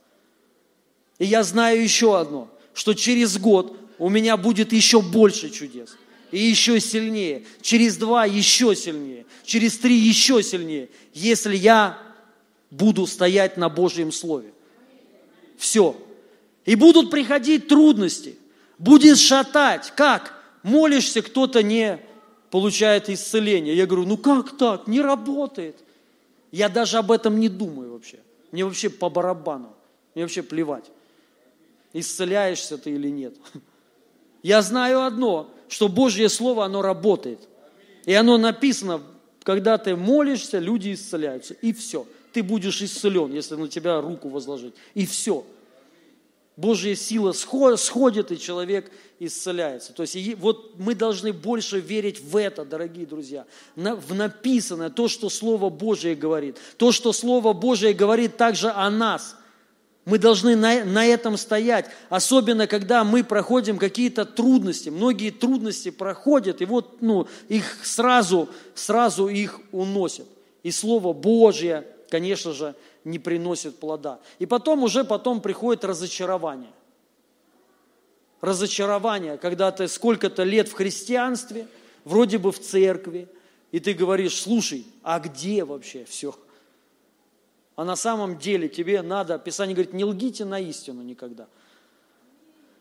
И я знаю еще одно, что через год у меня будет еще больше чудес. И еще сильнее. Через два еще сильнее. Через три еще сильнее. Если я буду стоять на Божьем Слове. Все. И будут приходить трудности. Будет шатать. Как? Молишься, кто-то не получает исцеление. Я говорю, ну как так? Не работает. Я даже об этом не думаю вообще. Мне вообще по барабану. Мне вообще плевать. Исцеляешься ты или нет. *laughs* Я знаю одно, что Божье Слово, оно работает. И оно написано, когда ты молишься, люди исцеляются. И все ты будешь исцелен, если на тебя руку возложить. И все. Божья сила сходит, и человек исцеляется. То есть вот мы должны больше верить в это, дорогие друзья, в написанное, то, что Слово Божие говорит, то, что Слово Божие говорит также о нас. Мы должны на, на этом стоять, особенно когда мы проходим какие-то трудности. Многие трудности проходят, и вот ну, их сразу, сразу их уносят. И Слово Божье, конечно же, не приносит плода. И потом уже потом приходит разочарование. Разочарование, когда ты сколько-то лет в христианстве, вроде бы в церкви, и ты говоришь, слушай, а где вообще все? А на самом деле тебе надо, Писание говорит, не лгите на истину никогда.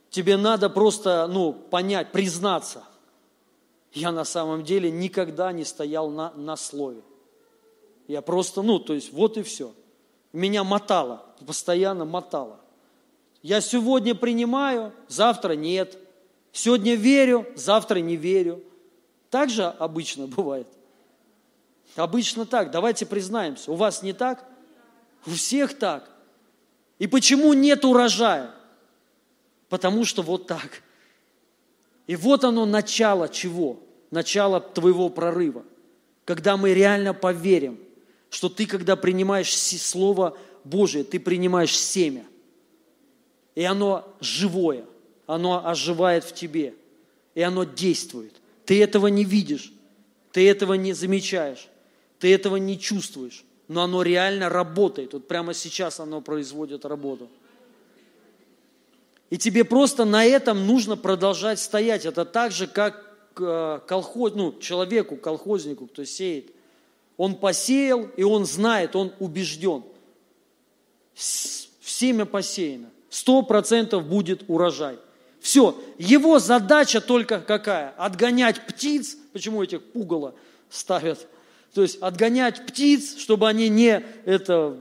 Тебе надо просто, ну, понять, признаться. Я на самом деле никогда не стоял на, на слове. Я просто, ну, то есть вот и все. Меня мотало, постоянно мотало. Я сегодня принимаю, завтра нет. Сегодня верю, завтра не верю. Так же обычно *laughs* бывает. Обычно так. Давайте признаемся. У вас не так? У всех так. И почему нет урожая? Потому что вот так. И вот оно начало чего? Начало твоего прорыва. Когда мы реально поверим, что ты, когда принимаешь Слово Божие, ты принимаешь семя. И оно живое, оно оживает в тебе, и оно действует. Ты этого не видишь, ты этого не замечаешь, ты этого не чувствуешь, но оно реально работает. Вот прямо сейчас оно производит работу. И тебе просто на этом нужно продолжать стоять. Это так же, как э, колхоз, ну, человеку, колхознику, кто сеет. Он посеял, и он знает, он убежден. Семя посеяно. Сто процентов будет урожай. Все. Его задача только какая? Отгонять птиц. Почему этих пугало ставят То есть отгонять птиц, чтобы они не это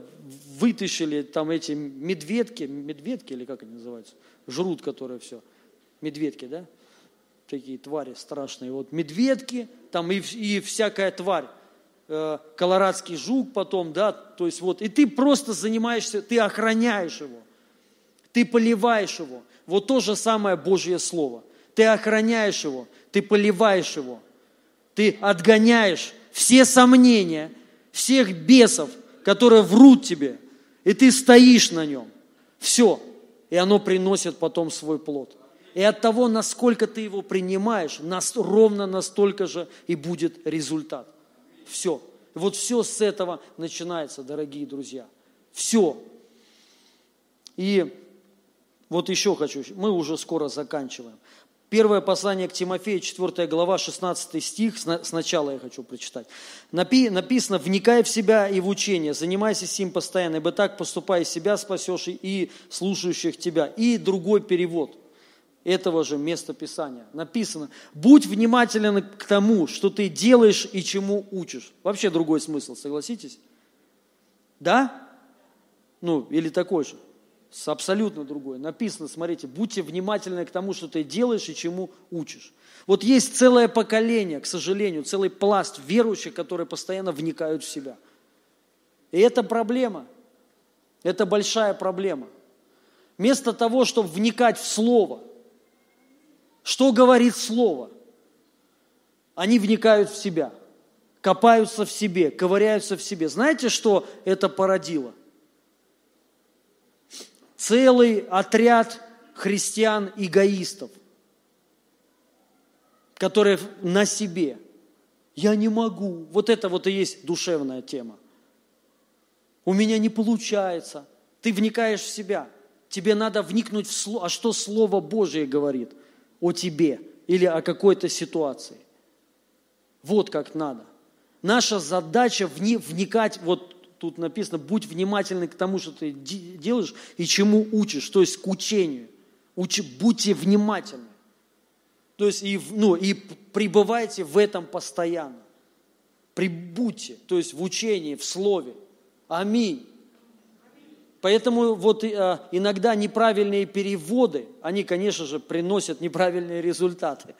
вытащили там эти медведки, медведки или как они называются, жрут, которые все, медведки, да? Такие твари страшные. Вот медведки, там и, и всякая тварь, э, колорадский жук потом, да, то есть вот, и ты просто занимаешься, ты охраняешь его, ты поливаешь его. Вот то же самое Божье Слово. Ты охраняешь его, ты поливаешь его, ты отгоняешь все сомнения, всех бесов, которые врут тебе, и ты стоишь на нем. Все. И оно приносит потом свой плод. И от того, насколько ты его принимаешь, нас, ровно настолько же и будет результат. Все. Вот все с этого начинается, дорогие друзья. Все. И вот еще хочу, мы уже скоро заканчиваем. Первое послание к Тимофею, 4 глава, 16 стих, сначала я хочу прочитать. Напи, написано, вникай в себя и в учение, занимайся сим постоянно, ибо так поступай, себя спасешь и слушающих тебя. И другой перевод этого же места Писания. Написано, будь внимателен к тому, что ты делаешь и чему учишь. Вообще другой смысл, согласитесь? Да? Ну, или такой же абсолютно другое. Написано, смотрите, будьте внимательны к тому, что ты делаешь и чему учишь. Вот есть целое поколение, к сожалению, целый пласт верующих, которые постоянно вникают в себя. И это проблема. Это большая проблема. Вместо того, чтобы вникать в Слово, что говорит Слово, они вникают в себя, копаются в себе, ковыряются в себе. Знаете, что это породило – целый отряд христиан-эгоистов, которые на себе. Я не могу. Вот это вот и есть душевная тема. У меня не получается. Ты вникаешь в себя. Тебе надо вникнуть в слово. А что Слово Божие говорит о тебе или о какой-то ситуации? Вот как надо. Наша задача вникать, вот тут написано, будь внимательны к тому, что ты делаешь и чему учишь, то есть к учению. Уч, будьте внимательны. То есть и, ну, и пребывайте в этом постоянно. Прибудьте, то есть в учении, в слове. Аминь. Поэтому вот э, иногда неправильные переводы, они, конечно же, приносят неправильные результаты.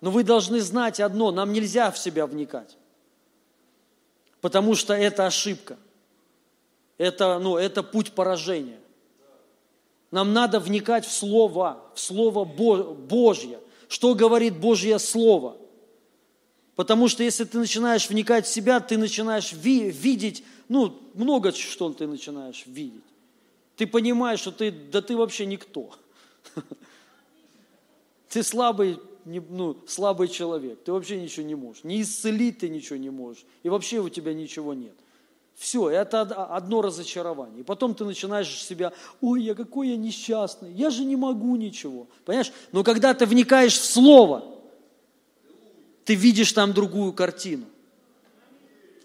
Но вы должны знать одно, нам нельзя в себя вникать потому что это ошибка. Это, ну, это путь поражения. Нам надо вникать в Слово, в Слово Божье. Что говорит Божье Слово? Потому что если ты начинаешь вникать в себя, ты начинаешь ви- видеть, ну, много что ты начинаешь видеть. Ты понимаешь, что ты, да ты вообще никто. *laughs* Ты слабый ну, слабый человек, ты вообще ничего не можешь. Не исцелить ты ничего не можешь. И вообще у тебя ничего нет. Все, это одно разочарование. И потом ты начинаешь себя, ой, я какой я несчастный, я же не могу ничего. Понимаешь? Но когда ты вникаешь в Слово, ты видишь там другую картину.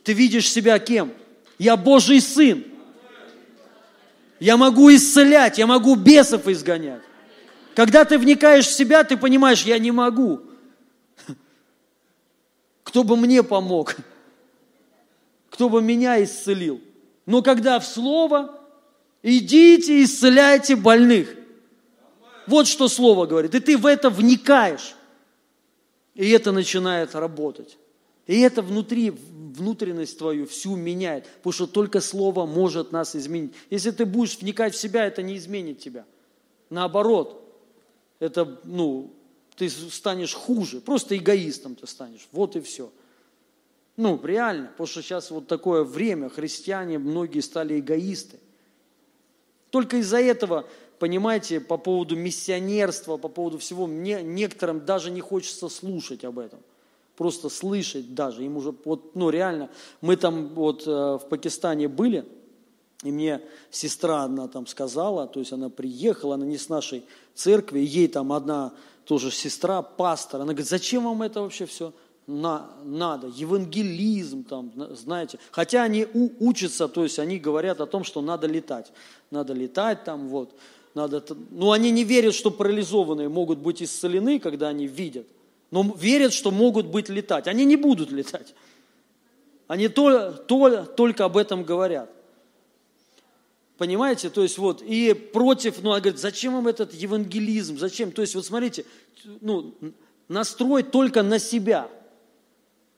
Ты видишь себя кем? Я Божий Сын. Я могу исцелять, я могу бесов изгонять. Когда ты вникаешь в себя, ты понимаешь, я не могу. Кто бы мне помог? Кто бы меня исцелил? Но когда в Слово, идите исцеляйте больных. Вот что Слово говорит. И ты в это вникаешь. И это начинает работать. И это внутри, внутренность твою всю меняет. Потому что только Слово может нас изменить. Если ты будешь вникать в себя, это не изменит тебя. Наоборот, это, ну, ты станешь хуже, просто эгоистом ты станешь, вот и все. Ну, реально, потому что сейчас вот такое время, христиане, многие стали эгоисты. Только из-за этого, понимаете, по поводу миссионерства, по поводу всего, мне некоторым даже не хочется слушать об этом. Просто слышать даже. Им уже, вот, ну, реально, мы там вот э, в Пакистане были – и мне сестра одна там сказала, то есть она приехала, она не с нашей церкви, ей там одна тоже сестра, пастор, она говорит, зачем вам это вообще все на, надо? Евангелизм там, знаете. Хотя они у, учатся, то есть они говорят о том, что надо летать. Надо летать там, вот. Надо, ну, они не верят, что парализованные могут быть исцелены, когда они видят. Но верят, что могут быть летать. Они не будут летать. Они то, то, только об этом говорят. Понимаете? То есть вот, и против, ну, она говорит, зачем вам этот евангелизм, зачем? То есть вот смотрите, ну, настроить только на себя.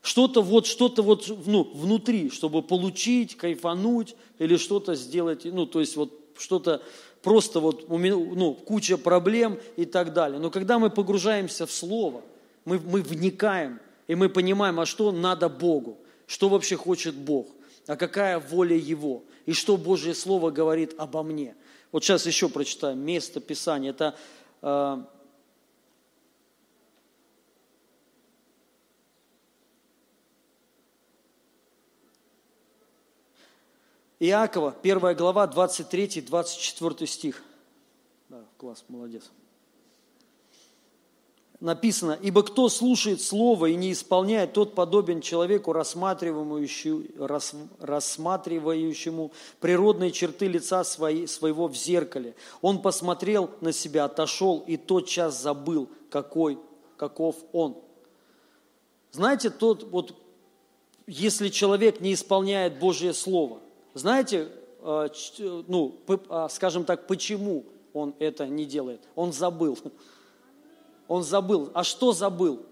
Что-то вот, что-то вот, ну, внутри, чтобы получить, кайфануть или что-то сделать, ну, то есть вот что-то просто вот, ну, куча проблем и так далее. Но когда мы погружаемся в Слово, мы, мы вникаем, и мы понимаем, а что надо Богу, что вообще хочет Бог, а какая воля Его, и что Божье Слово говорит обо мне. Вот сейчас еще прочитаем место Писания. Это Иакова, 1 глава, 23-24 стих. Да, класс, молодец. Написано, «Ибо кто слушает Слово и не исполняет, тот подобен человеку, рассматривающему, рассматривающему природные черты лица свои, своего в зеркале. Он посмотрел на себя, отошел и тот час забыл, какой, каков он». Знаете, тот, вот, если человек не исполняет Божье Слово – знаете, э, ну, а, скажем так, почему он это не делает? Он забыл. Он забыл. А что забыл?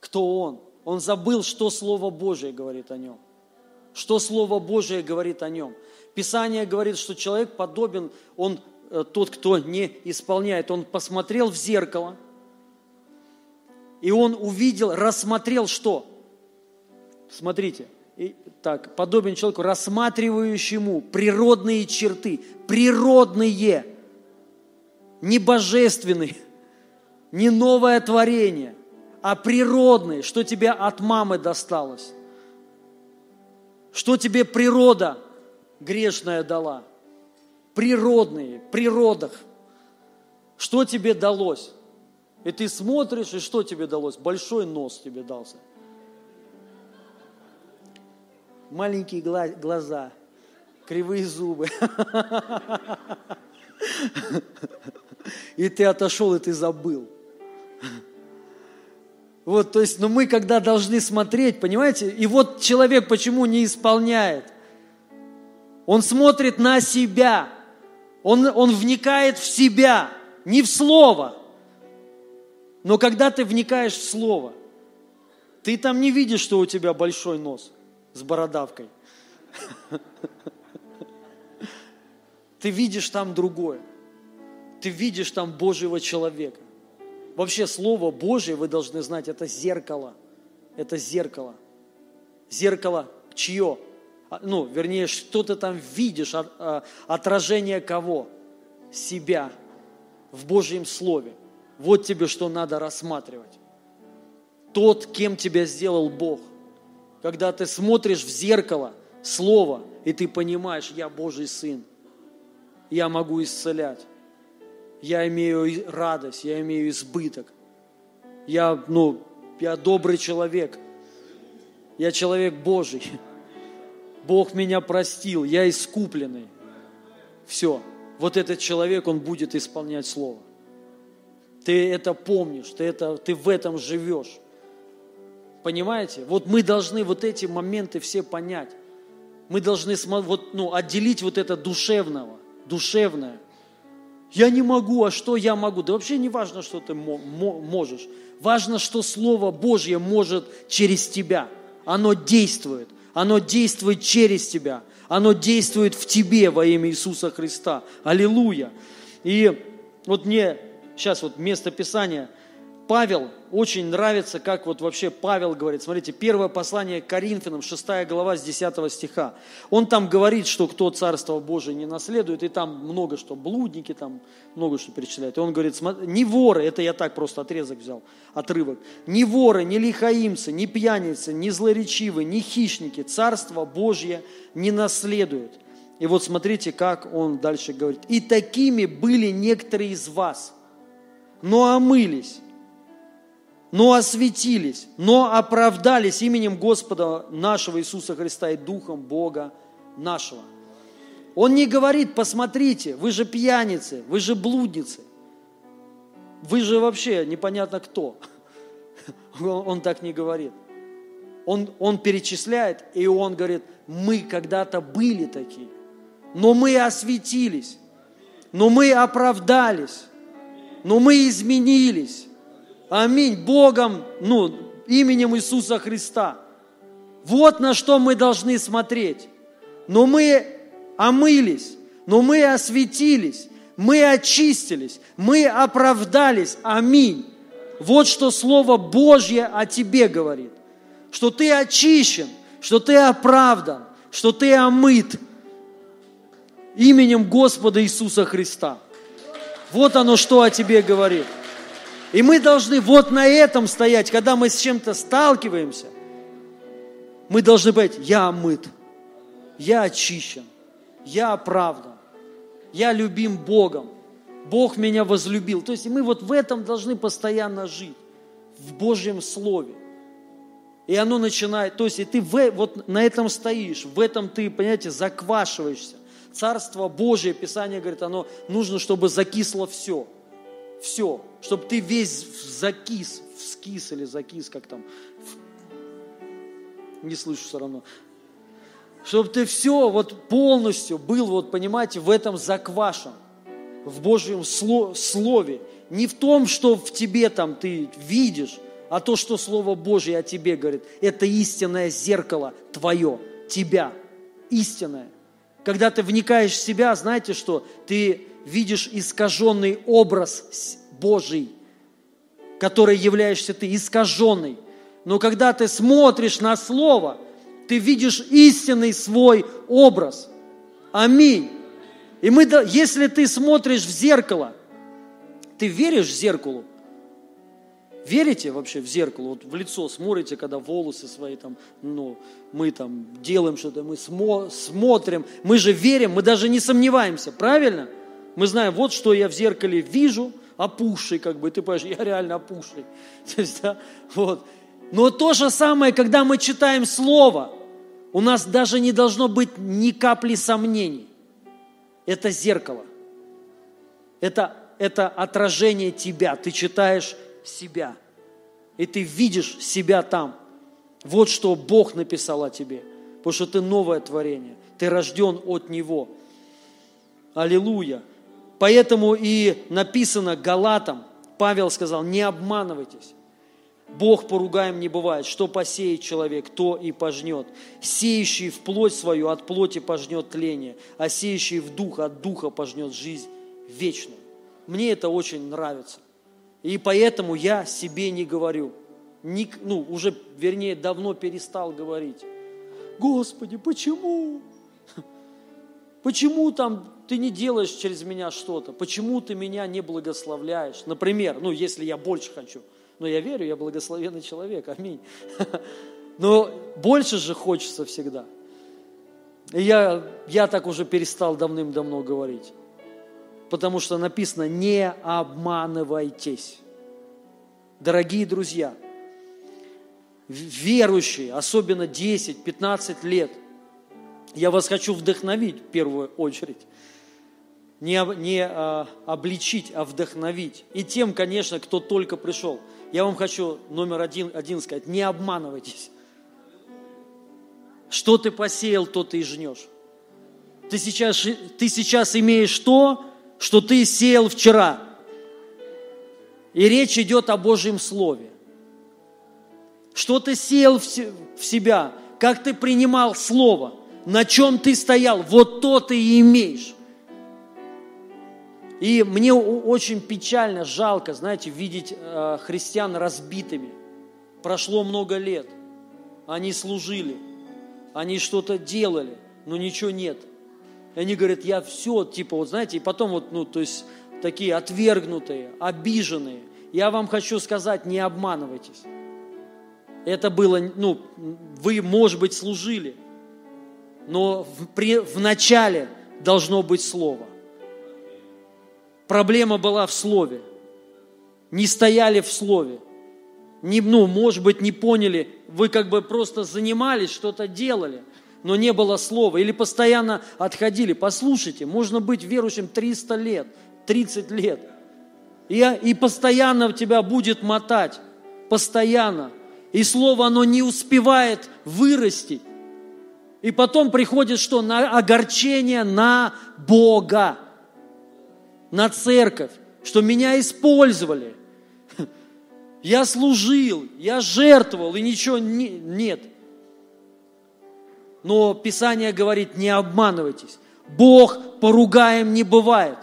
Кто он? Он забыл, что Слово Божие говорит о нем. Что Слово Божие говорит о нем. Писание говорит, что человек подобен, он э, тот, кто не исполняет. Он посмотрел в зеркало, и он увидел, рассмотрел что? Смотрите, и, так, подобен человеку, рассматривающему природные черты, природные, не божественные, не новое творение, а природные, что тебе от мамы досталось, что тебе природа грешная дала, природные, природах, что тебе далось. И ты смотришь, и что тебе далось? Большой нос тебе дался – маленькие глаза, кривые зубы. И ты отошел, и ты забыл. Вот, то есть, но ну мы когда должны смотреть, понимаете, и вот человек почему не исполняет? Он смотрит на себя, он, он вникает в себя, не в слово. Но когда ты вникаешь в слово, ты там не видишь, что у тебя большой нос с бородавкой. Ты видишь там другое. Ты видишь там Божьего человека. Вообще Слово Божье, вы должны знать, это зеркало. Это зеркало. Зеркало чье? А, ну, вернее, что ты там видишь, а, отражение кого? Себя в Божьем Слове. Вот тебе что надо рассматривать. Тот, кем тебя сделал Бог – когда ты смотришь в зеркало Слово, и ты понимаешь, я Божий Сын, я могу исцелять, я имею радость, я имею избыток, я, ну, я добрый человек, я человек Божий, Бог меня простил, я искупленный. Все, вот этот человек, он будет исполнять Слово. Ты это помнишь, ты, это, ты в этом живешь. Понимаете? Вот мы должны вот эти моменты все понять. Мы должны вот, ну, отделить вот это душевного, душевное. Я не могу, а что я могу? Да вообще не важно, что ты можешь. Важно, что Слово Божье может через тебя. Оно действует. Оно действует через тебя. Оно действует в тебе во имя Иисуса Христа. Аллилуйя. И вот мне сейчас вот место Писания – Павел, очень нравится, как вот вообще Павел говорит. Смотрите, первое послание к Коринфянам, 6 глава с 10 стиха. Он там говорит, что кто Царство Божие не наследует, и там много что, блудники, там много что перечисляет. И он говорит, не воры, это я так просто отрезок взял, отрывок, не воры, не лихаимцы, не пьяницы, не злоречивые, не хищники, Царство Божье не наследуют. И вот смотрите, как он дальше говорит. И такими были некоторые из вас, но омылись но осветились, но оправдались именем Господа нашего Иисуса Христа и Духом Бога нашего. Он не говорит, посмотрите, вы же пьяницы, вы же блудницы, вы же вообще непонятно кто. *laughs* Он так не говорит. он, он перечисляет, и он говорит, мы когда-то были такие, но мы осветились, но мы оправдались, но мы изменились. Аминь. Богом, ну, именем Иисуса Христа. Вот на что мы должны смотреть. Но мы омылись, но мы осветились, мы очистились, мы оправдались. Аминь. Вот что Слово Божье о тебе говорит. Что ты очищен, что ты оправдан, что ты омыт именем Господа Иисуса Христа. Вот оно, что о тебе говорит. И мы должны вот на этом стоять, когда мы с чем-то сталкиваемся. Мы должны быть, я омыт, я очищен, я оправдан, я любим Богом, Бог меня возлюбил. То есть мы вот в этом должны постоянно жить, в Божьем Слове. И оно начинает, то есть и ты в, вот на этом стоишь, в этом ты, понимаете, заквашиваешься. Царство Божие, Писание говорит, оно нужно, чтобы закисло все. Все. Чтобы ты весь закис, вскис или закис, как там. Не слышу все равно. Чтобы ты все вот полностью был, вот понимаете, в этом заквашен. В Божьем Слове. Не в том, что в тебе там ты видишь, а то, что Слово Божье о тебе говорит. Это истинное зеркало твое, тебя. Истинное. Когда ты вникаешь в себя, знаете что? Ты видишь искаженный образ Божий, который являешься ты, искаженный. Но когда ты смотришь на Слово, ты видишь истинный свой образ. Аминь. И мы, если ты смотришь в зеркало, ты веришь зеркалу? Верите вообще в зеркало? Вот в лицо смотрите, когда волосы свои там, ну, мы там делаем что-то, мы смо смотрим, мы же верим, мы даже не сомневаемся, правильно? Мы знаем, вот что я в зеркале вижу, опухший, как бы, ты понимаешь, я реально опухший. *laughs* То есть, да, вот. Но то же самое, когда мы читаем Слово, у нас даже не должно быть ни капли сомнений. Это зеркало. Это, это отражение тебя. Ты читаешь себя. И ты видишь себя там. Вот что Бог написал о тебе. Потому что ты новое творение. Ты рожден от Него. Аллилуйя. Поэтому и написано Галатам, Павел сказал, не обманывайтесь. Бог поругаем не бывает. Что посеет человек, то и пожнет. Сеющий в плоть свою от плоти пожнет тление, а сеющий в дух от духа пожнет жизнь вечную. Мне это очень нравится. И поэтому я себе не говорю, не, ну, уже, вернее, давно перестал говорить. Господи, почему? Почему там ты не делаешь через меня что-то? Почему ты меня не благословляешь? Например, ну, если я больше хочу. Но я верю, я благословенный человек, аминь. *laughs* Но больше же хочется всегда. И я, я так уже перестал давным-давно говорить потому что написано «не обманывайтесь». Дорогие друзья, верующие, особенно 10-15 лет, я вас хочу вдохновить в первую очередь. Не, не а, обличить, а вдохновить. И тем, конечно, кто только пришел. Я вам хочу номер один, один сказать, не обманывайтесь. Что ты посеял, то ты и жнешь. Ты сейчас, ты сейчас имеешь то, что ты сеял вчера. И речь идет о Божьем Слове. Что ты сеял в себя, как ты принимал Слово, на чем ты стоял, вот то ты и имеешь. И мне очень печально, жалко, знаете, видеть э, христиан разбитыми. Прошло много лет, они служили, они что-то делали, но ничего нет – и они говорят, я все, типа, вот знаете, и потом вот, ну, то есть такие отвергнутые, обиженные. Я вам хочу сказать, не обманывайтесь. Это было, ну, вы, может быть, служили, но в, при, в начале должно быть Слово. Проблема была в Слове. Не стояли в Слове. Не, ну, может быть, не поняли, вы как бы просто занимались, что-то делали – но не было слова, или постоянно отходили. Послушайте, можно быть верующим 300 лет, 30 лет, и, и постоянно тебя будет мотать, постоянно. И слово, оно не успевает вырасти. И потом приходит что? На огорчение на Бога, на церковь, что меня использовали. *laughs* Я служил, я жертвовал, и ничего не, нет. Но Писание говорит, не обманывайтесь. Бог поругаем не бывает.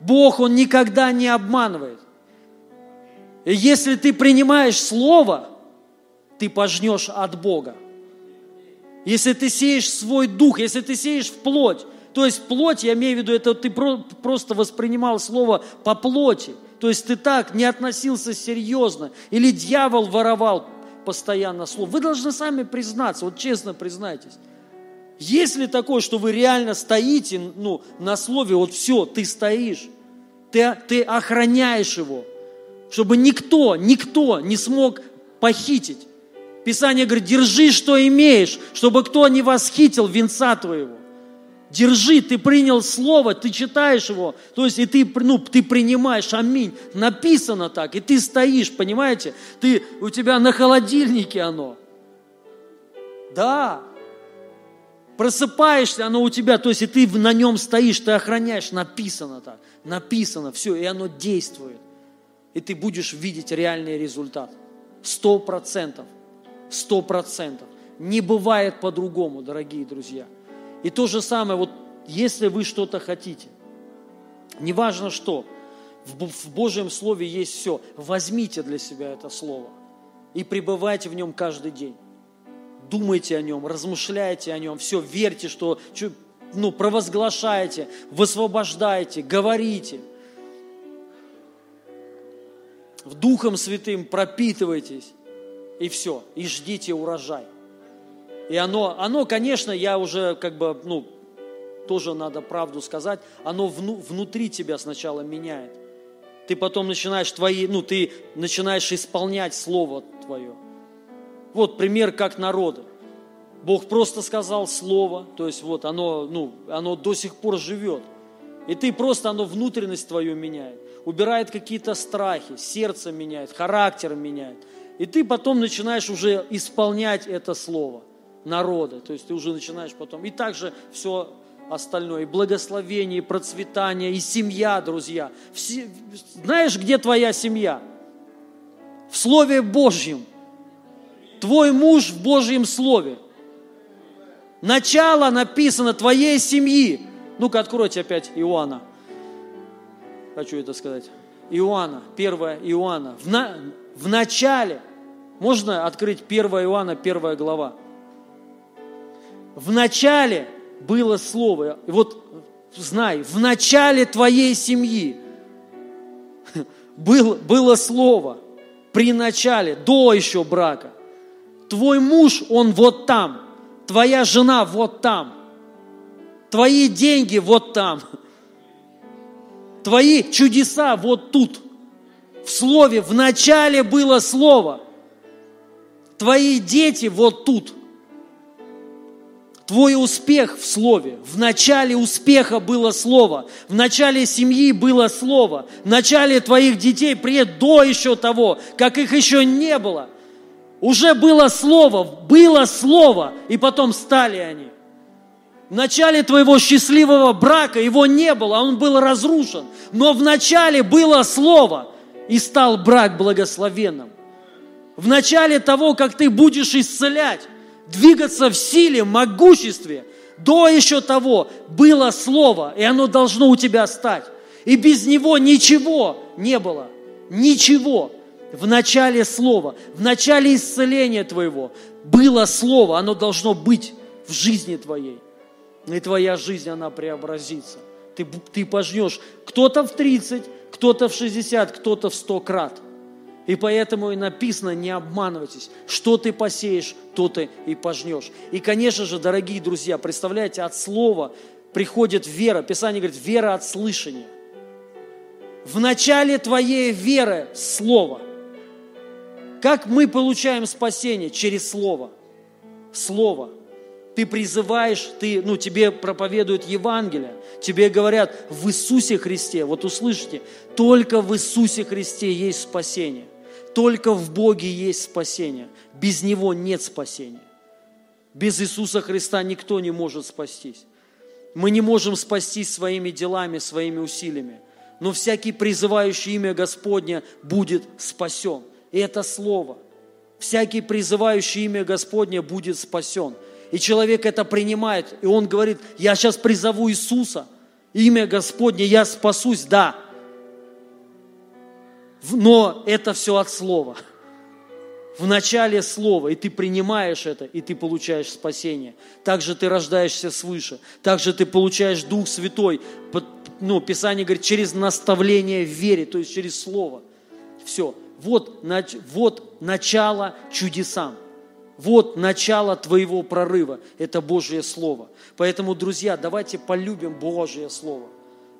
Бог, Он никогда не обманывает. И если ты принимаешь Слово, ты пожнешь от Бога. Если ты сеешь свой дух, если ты сеешь в плоть, то есть плоть, я имею в виду, это ты просто воспринимал слово по плоти, то есть ты так не относился серьезно, или дьявол воровал постоянно слово. Вы должны сами признаться, вот честно признайтесь. Есть ли такое, что вы реально стоите ну, на слове, вот все, ты стоишь, ты, ты охраняешь его, чтобы никто, никто не смог похитить. Писание говорит, держи, что имеешь, чтобы кто не восхитил венца твоего. Держи, ты принял слово, ты читаешь его, то есть и ты, ну, ты принимаешь, аминь. Написано так, и ты стоишь, понимаете? Ты, у тебя на холодильнике оно. Да. Просыпаешься, оно у тебя, то есть и ты на нем стоишь, ты охраняешь, написано так, написано, все, и оно действует. И ты будешь видеть реальный результат. Сто процентов. Сто процентов. Не бывает по-другому, дорогие друзья – и то же самое, вот если вы что-то хотите, неважно что, в Божьем Слове есть все. Возьмите для себя это Слово и пребывайте в нем каждый день. Думайте о нем, размышляйте о нем, все, верьте, что ну, провозглашаете, высвобождаете, говорите. В Духом Святым пропитывайтесь, и все, и ждите урожай. И оно, оно, конечно, я уже как бы, ну, тоже надо правду сказать, оно вну, внутри тебя сначала меняет. Ты потом начинаешь твои, ну, ты начинаешь исполнять Слово Твое. Вот пример как народа. Бог просто сказал Слово, то есть вот оно, ну, оно до сих пор живет. И ты просто, оно внутренность твою меняет. Убирает какие-то страхи, сердце меняет, характер меняет. И ты потом начинаешь уже исполнять это Слово народа. То есть ты уже начинаешь потом. И также все остальное, и благословение, и процветание, и семья, друзья. Все, знаешь, где твоя семья? В Слове Божьем. Твой муж в Божьем Слове. Начало написано твоей семьи. Ну-ка, откройте опять Иоанна. Хочу это сказать. Иоанна, 1 Иоанна. В, на, в начале, можно открыть 1 Иоанна, 1 глава в начале было слово. И вот знай, в начале твоей семьи был, было слово. При начале, до еще брака. Твой муж, он вот там. Твоя жена вот там. Твои деньги вот там. Твои чудеса вот тут. В слове, в начале было слово. Твои дети вот тут. Твой успех в Слове. В начале успеха было Слово. В начале семьи было Слово. В начале твоих детей, пред до еще того, как их еще не было. Уже было Слово, было Слово, и потом стали они. В начале твоего счастливого брака его не было, он был разрушен. Но в начале было Слово, и стал брак благословенным. В начале того, как ты будешь исцелять, двигаться в силе, могуществе. До еще того было Слово, и оно должно у тебя стать. И без него ничего не было. Ничего. В начале Слова, в начале исцеления твоего было Слово, оно должно быть в жизни твоей. И твоя жизнь, она преобразится. Ты, ты пожнешь кто-то в 30, кто-то в 60, кто-то в 100 крат – и поэтому и написано, не обманывайтесь. Что ты посеешь, то ты и пожнешь. И, конечно же, дорогие друзья, представляете, от слова приходит вера. Писание говорит, вера от слышания. В начале твоей веры слово. Как мы получаем спасение? Через слово. Слово. Ты призываешь, ты, ну, тебе проповедуют Евангелие, тебе говорят в Иисусе Христе, вот услышите, только в Иисусе Христе есть спасение – только в Боге есть спасение. Без Него нет спасения. Без Иисуса Христа никто не может спастись. Мы не можем спастись своими делами, своими усилиями. Но всякий призывающий имя Господня будет спасен. И это слово. Всякий призывающий имя Господня будет спасен. И человек это принимает, и он говорит, я сейчас призову Иисуса, имя Господне, я спасусь, да. Но это все от слова в начале слова, и ты принимаешь это, и ты получаешь спасение. Также ты рождаешься свыше, также ты получаешь Дух Святой. Ну, Писание говорит, через наставление в вере, то есть через слово. Все. Вот, вот начало чудесам. Вот начало твоего прорыва. Это Божье Слово. Поэтому, друзья, давайте полюбим Божье Слово.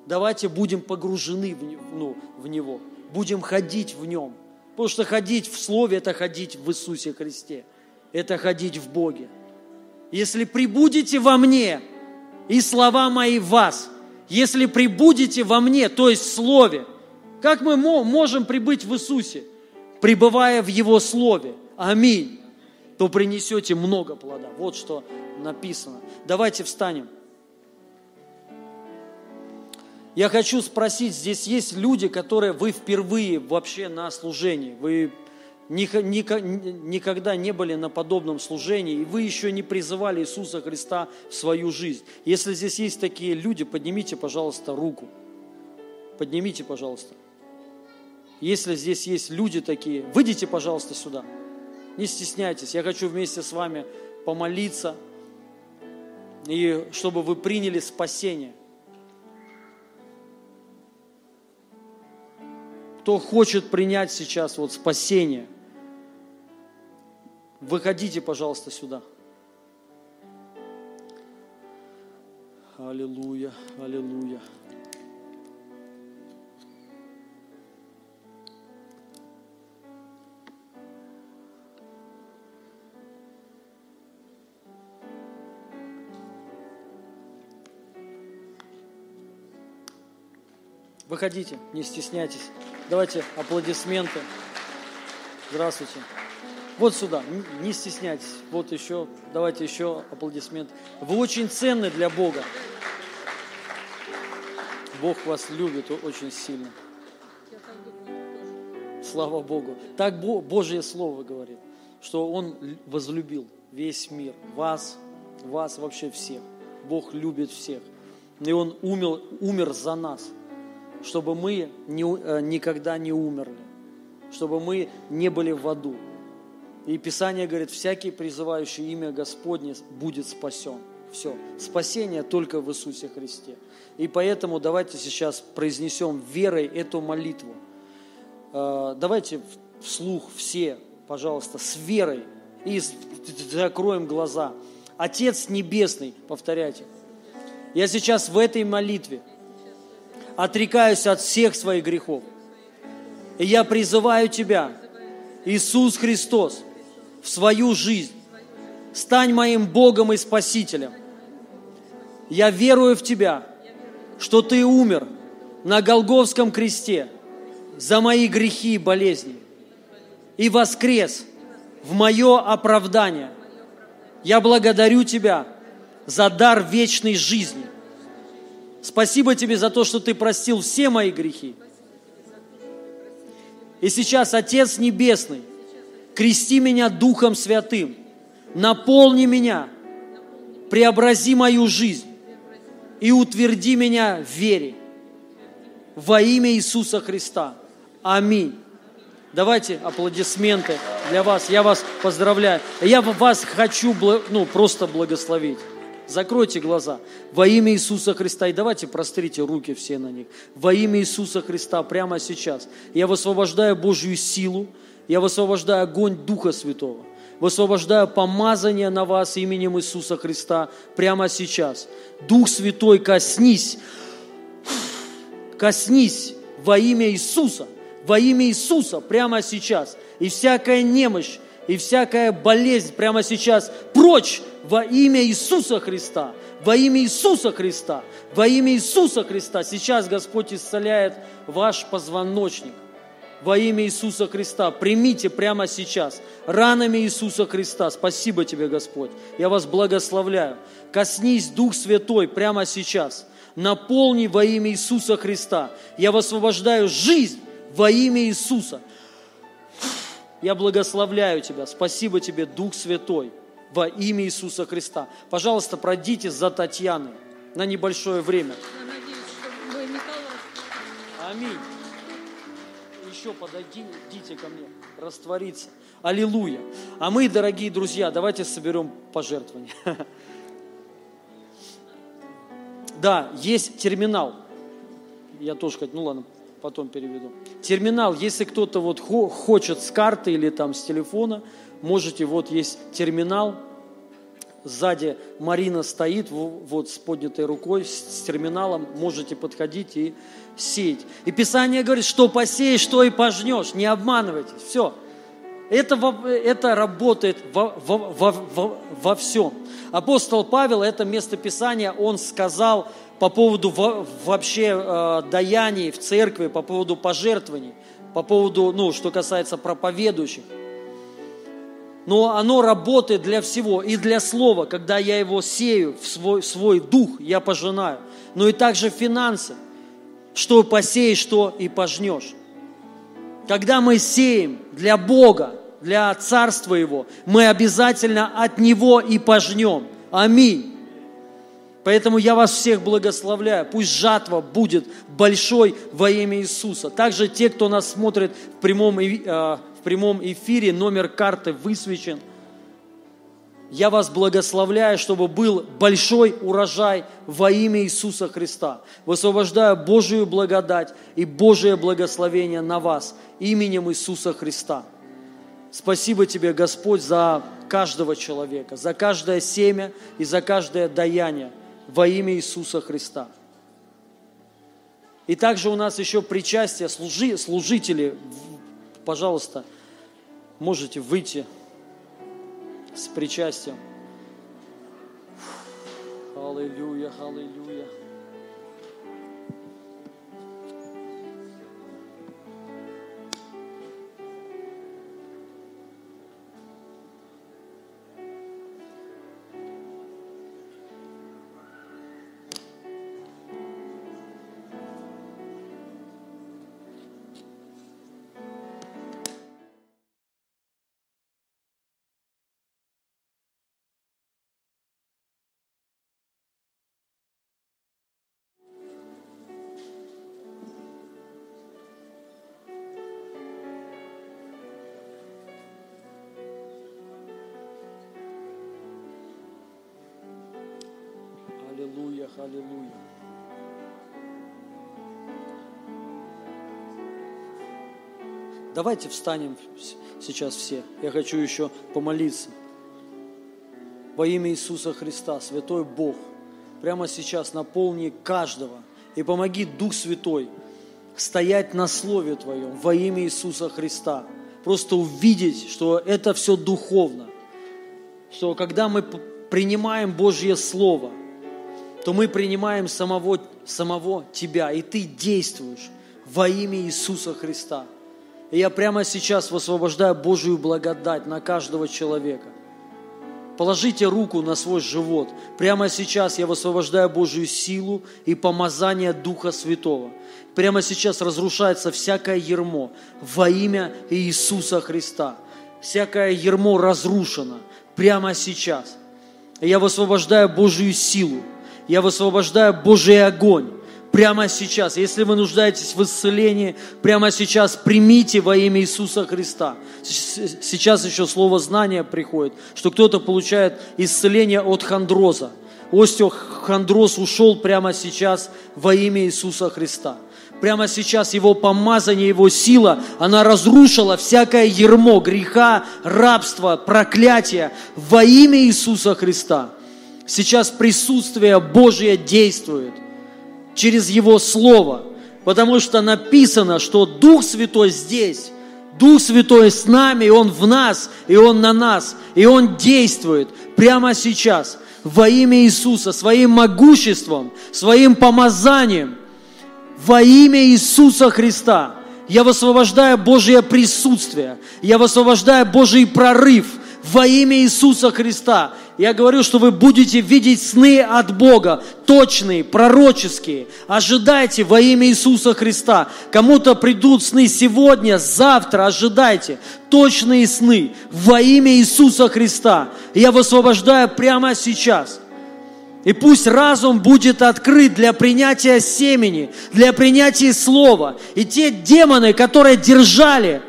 Давайте будем погружены в, ну, в Него. Будем ходить в Нем. Потому что ходить в Слове – это ходить в Иисусе Христе. Это ходить в Боге. Если прибудете во мне, и слова мои в вас, если прибудете во мне, то есть в Слове, как мы можем прибыть в Иисусе? Пребывая в Его Слове. Аминь. То принесете много плода. Вот что написано. Давайте встанем. Я хочу спросить, здесь есть люди, которые вы впервые вообще на служении, вы никогда не были на подобном служении, и вы еще не призывали Иисуса Христа в свою жизнь. Если здесь есть такие люди, поднимите, пожалуйста, руку. Поднимите, пожалуйста. Если здесь есть люди такие, выйдите, пожалуйста, сюда. Не стесняйтесь. Я хочу вместе с вами помолиться, и чтобы вы приняли спасение. Кто хочет принять сейчас вот спасение, выходите, пожалуйста, сюда. Аллилуйя, аллилуйя. Выходите, не стесняйтесь. Давайте аплодисменты. Здравствуйте. Вот сюда, не стесняйтесь. Вот еще, давайте еще аплодисменты. Вы очень ценны для Бога. Бог вас любит очень сильно. Слава Богу. Так Божье Слово говорит, что Он возлюбил весь мир, вас, вас вообще всех. Бог любит всех. И Он умер, умер за нас – чтобы мы не, э, никогда не умерли, чтобы мы не были в аду. И Писание говорит, всякий призывающий имя Господне будет спасен. Все. Спасение только в Иисусе Христе. И поэтому давайте сейчас произнесем верой эту молитву. Э, давайте вслух все, пожалуйста, с верой и закроем глаза. Отец Небесный, повторяйте. Я сейчас в этой молитве отрекаюсь от всех своих грехов. И я призываю Тебя, Иисус Христос, в свою жизнь. Стань моим Богом и Спасителем. Я верую в Тебя, что Ты умер на Голговском кресте за мои грехи и болезни и воскрес в мое оправдание. Я благодарю Тебя за дар вечной жизни – Спасибо тебе за то, что ты простил все мои грехи. И сейчас, Отец Небесный, крести меня Духом Святым, наполни меня, преобрази мою жизнь и утверди меня в вере. Во имя Иисуса Христа. Аминь. Давайте аплодисменты для вас. Я вас поздравляю. Я вас хочу ну, просто благословить. Закройте глаза. Во имя Иисуса Христа. И давайте прострите руки все на них. Во имя Иисуса Христа прямо сейчас. Я высвобождаю Божью силу. Я высвобождаю огонь Духа Святого. Высвобождаю помазание на вас именем Иисуса Христа прямо сейчас. Дух Святой, коснись. Коснись во имя Иисуса. Во имя Иисуса прямо сейчас. И всякая немощь, и всякая болезнь прямо сейчас прочь во имя Иисуса Христа, во имя Иисуса Христа, во имя Иисуса Христа. Сейчас Господь исцеляет ваш позвоночник. во имя Иисуса Христа. Примите прямо сейчас, ранами Иисуса Христа. Спасибо тебе, Господь. Я вас благословляю. Коснись, Дух Святой, прямо сейчас. Наполни во имя Иисуса Христа. Я высвобождаю жизнь во имя Иисуса. Я благословляю Тебя. Спасибо Тебе, Дух Святой, во имя Иисуса Христа. Пожалуйста, пройдите за Татьяной на небольшое время. Аминь. Еще подойдите ко мне, раствориться. Аллилуйя. А мы, дорогие друзья, давайте соберем пожертвования. *laughs* Да, есть терминал. Я тоже хоть, ну ладно, потом переведу. Терминал, если кто-то вот хочет с карты или там с телефона, можете, вот есть терминал, сзади Марина стоит вот с поднятой рукой, с терминалом, можете подходить и сеять. И Писание говорит, что посеешь, что и пожнешь, не обманывайтесь, все. Это, это работает во, во, во, во, во всем. Апостол Павел, это место Писания, он сказал по поводу вообще э, даяний в церкви, по поводу пожертвований, по поводу, ну, что касается проповедующих. Но оно работает для всего, и для слова, когда я его сею в свой, свой дух, я пожинаю. Но и также финансы, что посеешь, что и пожнешь. Когда мы сеем для Бога, для Царства Его, мы обязательно от Него и пожнем. Аминь. Поэтому я вас всех благословляю. Пусть жатва будет большой во имя Иисуса. Также те, кто нас смотрит в прямом, э, в прямом эфире, номер карты высвечен. Я вас благословляю, чтобы был большой урожай во имя Иисуса Христа. Высвобождаю Божию благодать и Божие благословение на вас именем Иисуса Христа. Спасибо тебе, Господь, за каждого человека, за каждое семя и за каждое даяние во имя Иисуса Христа. И также у нас еще причастие, служи, служители, пожалуйста, можете выйти с причастием. Аллилуйя, аллилуйя. Давайте встанем сейчас все. Я хочу еще помолиться. Во имя Иисуса Христа, Святой Бог, прямо сейчас наполни каждого и помоги Дух Святой стоять на Слове Твоем во имя Иисуса Христа. Просто увидеть, что это все духовно. Что когда мы принимаем Божье Слово, то мы принимаем самого, самого Тебя, и Ты действуешь во имя Иисуса Христа. И я прямо сейчас высвобождаю Божию благодать на каждого человека. Положите руку на свой живот. Прямо сейчас я высвобождаю Божью силу и помазание Духа Святого. Прямо сейчас разрушается всякое ермо во имя Иисуса Христа. Всякое ермо разрушено прямо сейчас. Я высвобождаю Божью силу я высвобождаю Божий огонь прямо сейчас. Если вы нуждаетесь в исцелении, прямо сейчас примите во имя Иисуса Христа. Сейчас еще слово знания приходит, что кто-то получает исцеление от хондроза. Остеохондроз ушел прямо сейчас во имя Иисуса Христа. Прямо сейчас Его помазание, Его сила, она разрушила всякое ермо греха, рабства, проклятия во имя Иисуса Христа. Сейчас присутствие Божие действует через Его Слово, потому что написано, что Дух Святой здесь, Дух Святой с нами, и Он в нас, и Он на нас, и Он действует прямо сейчас во имя Иисуса, своим могуществом, своим помазанием, во имя Иисуса Христа. Я высвобождаю Божье присутствие. Я высвобождаю Божий прорыв во имя Иисуса Христа. Я говорю, что вы будете видеть сны от Бога, точные, пророческие. Ожидайте во имя Иисуса Христа. Кому-то придут сны сегодня, завтра, ожидайте. Точные сны во имя Иисуса Христа. Я высвобождаю прямо сейчас. И пусть разум будет открыт для принятия семени, для принятия слова. И те демоны, которые держали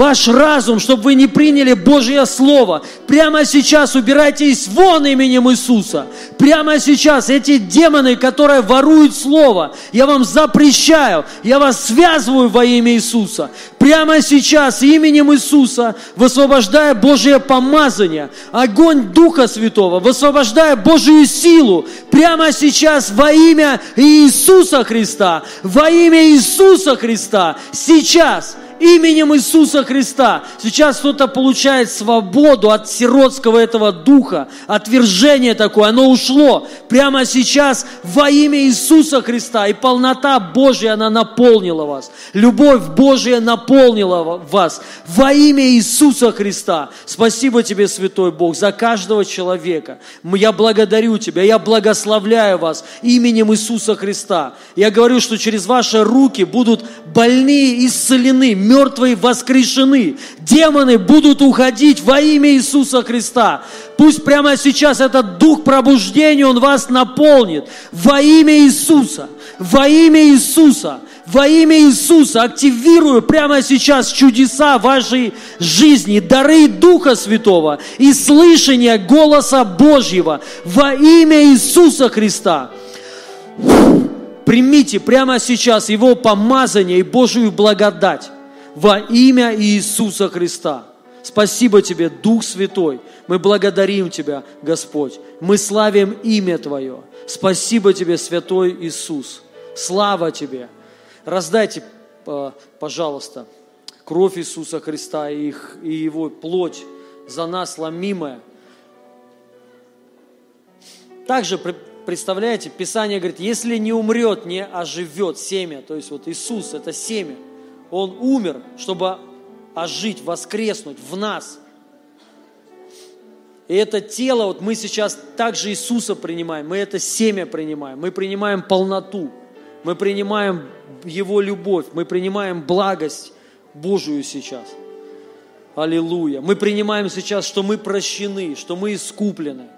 ваш разум, чтобы вы не приняли Божье Слово. Прямо сейчас убирайтесь вон именем Иисуса. Прямо сейчас эти демоны, которые воруют Слово, я вам запрещаю, я вас связываю во имя Иисуса. Прямо сейчас именем Иисуса, высвобождая Божье помазание, огонь Духа Святого, высвобождая Божию силу, прямо сейчас во имя Иисуса Христа, во имя Иисуса Христа, сейчас – именем Иисуса Христа. Сейчас кто-то получает свободу от сиротского этого духа, отвержение такое, оно ушло прямо сейчас во имя Иисуса Христа. И полнота Божья, она наполнила вас. Любовь Божья наполнила вас во имя Иисуса Христа. Спасибо тебе, Святой Бог, за каждого человека. Я благодарю тебя, я благословляю вас именем Иисуса Христа. Я говорю, что через ваши руки будут больные исцелены, мертвые воскрешены. Демоны будут уходить во имя Иисуса Христа. Пусть прямо сейчас этот дух пробуждения, он вас наполнит. Во имя Иисуса. Во имя Иисуса. Во имя Иисуса активирую прямо сейчас чудеса вашей жизни, дары Духа Святого и слышание голоса Божьего во имя Иисуса Христа. Примите прямо сейчас Его помазание и Божию благодать во имя Иисуса Христа. Спасибо Тебе, Дух Святой. Мы благодарим Тебя, Господь. Мы славим имя Твое. Спасибо Тебе, Святой Иисус. Слава Тебе. Раздайте, пожалуйста, кровь Иисуса Христа и, их, и Его плоть за нас ломимая. Также представляете, Писание говорит, если не умрет, не оживет семя. То есть вот Иисус – это семя – он умер, чтобы ожить, воскреснуть в нас. И это тело, вот мы сейчас также Иисуса принимаем, мы это семя принимаем, мы принимаем полноту, мы принимаем Его любовь, мы принимаем благость Божию сейчас. Аллилуйя. Мы принимаем сейчас, что мы прощены, что мы искуплены.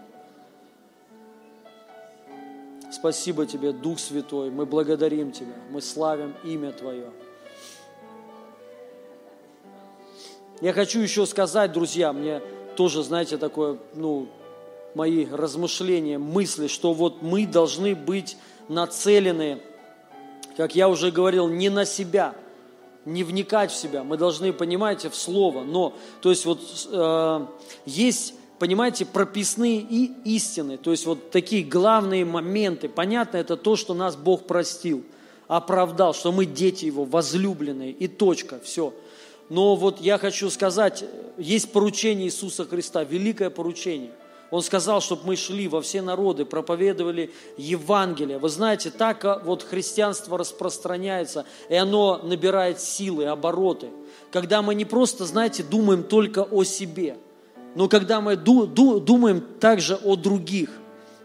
Спасибо Тебе, Дух Святой. Мы благодарим Тебя. Мы славим имя Твое. Я хочу еще сказать, друзья, мне тоже, знаете, такое, ну, мои размышления, мысли, что вот мы должны быть нацелены, как я уже говорил, не на себя, не вникать в себя. Мы должны, понимаете, в слово. Но, то есть вот э, есть, понимаете, прописные и истины. То есть вот такие главные моменты. Понятно, это то, что нас Бог простил, оправдал, что мы дети Его, возлюбленные и точка, все. Но вот я хочу сказать, есть поручение Иисуса Христа, великое поручение. Он сказал, чтобы мы шли во все народы, проповедовали Евангелие. Вы знаете, так а, вот христианство распространяется, и оно набирает силы, обороты. Когда мы не просто, знаете, думаем только о себе, но когда мы думаем также о других,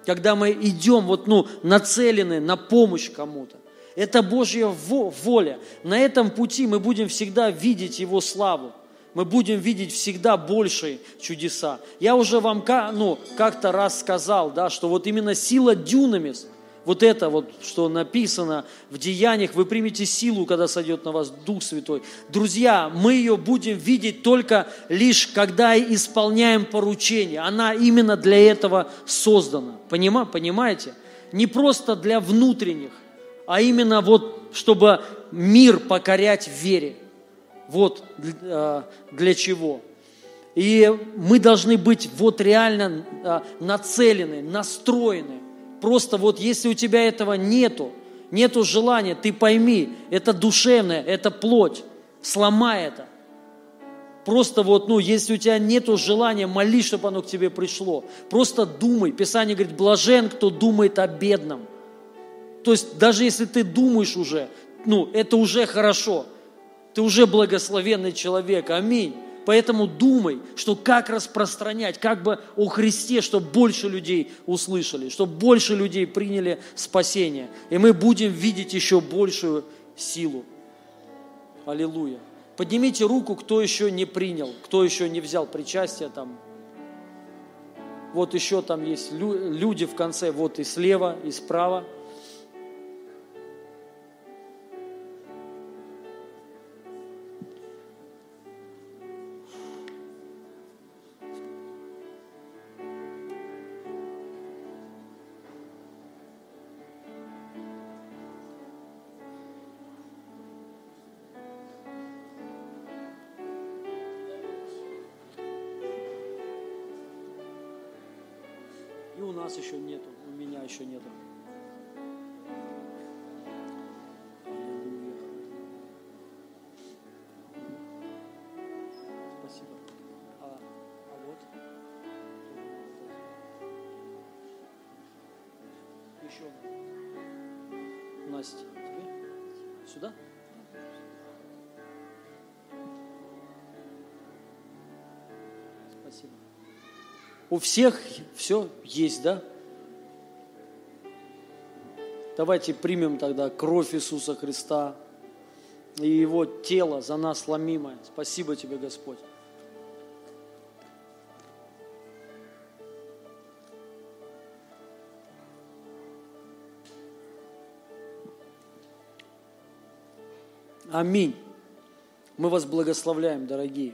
когда мы идем вот, ну, нацелены на помощь кому-то. Это Божья воля. На этом пути мы будем всегда видеть Его славу. Мы будем видеть всегда большие чудеса. Я уже вам ну, как-то раз сказал, да, что вот именно сила дюнамис, вот это вот, что написано в Деяниях, вы примете силу, когда сойдет на вас Дух Святой. Друзья, мы ее будем видеть только лишь, когда исполняем поручение. Она именно для этого создана. Понимаете? Не просто для внутренних, а именно вот, чтобы мир покорять в вере. Вот э, для чего. И мы должны быть вот реально э, нацелены, настроены. Просто вот если у тебя этого нету, нету желания, ты пойми, это душевное, это плоть, сломай это. Просто вот, ну, если у тебя нету желания, молись, чтобы оно к тебе пришло. Просто думай. Писание говорит, блажен, кто думает о бедном – то есть даже если ты думаешь уже, ну, это уже хорошо. Ты уже благословенный человек. Аминь. Поэтому думай, что как распространять, как бы о Христе, чтобы больше людей услышали, чтобы больше людей приняли спасение. И мы будем видеть еще большую силу. Аллилуйя. Поднимите руку, кто еще не принял, кто еще не взял причастие там. Вот еще там есть люди в конце, вот и слева, и справа. Всех все есть, да? Давайте примем тогда кровь Иисуса Христа и Его тело за нас ломимое. Спасибо тебе, Господь. Аминь. Мы вас благословляем, дорогие.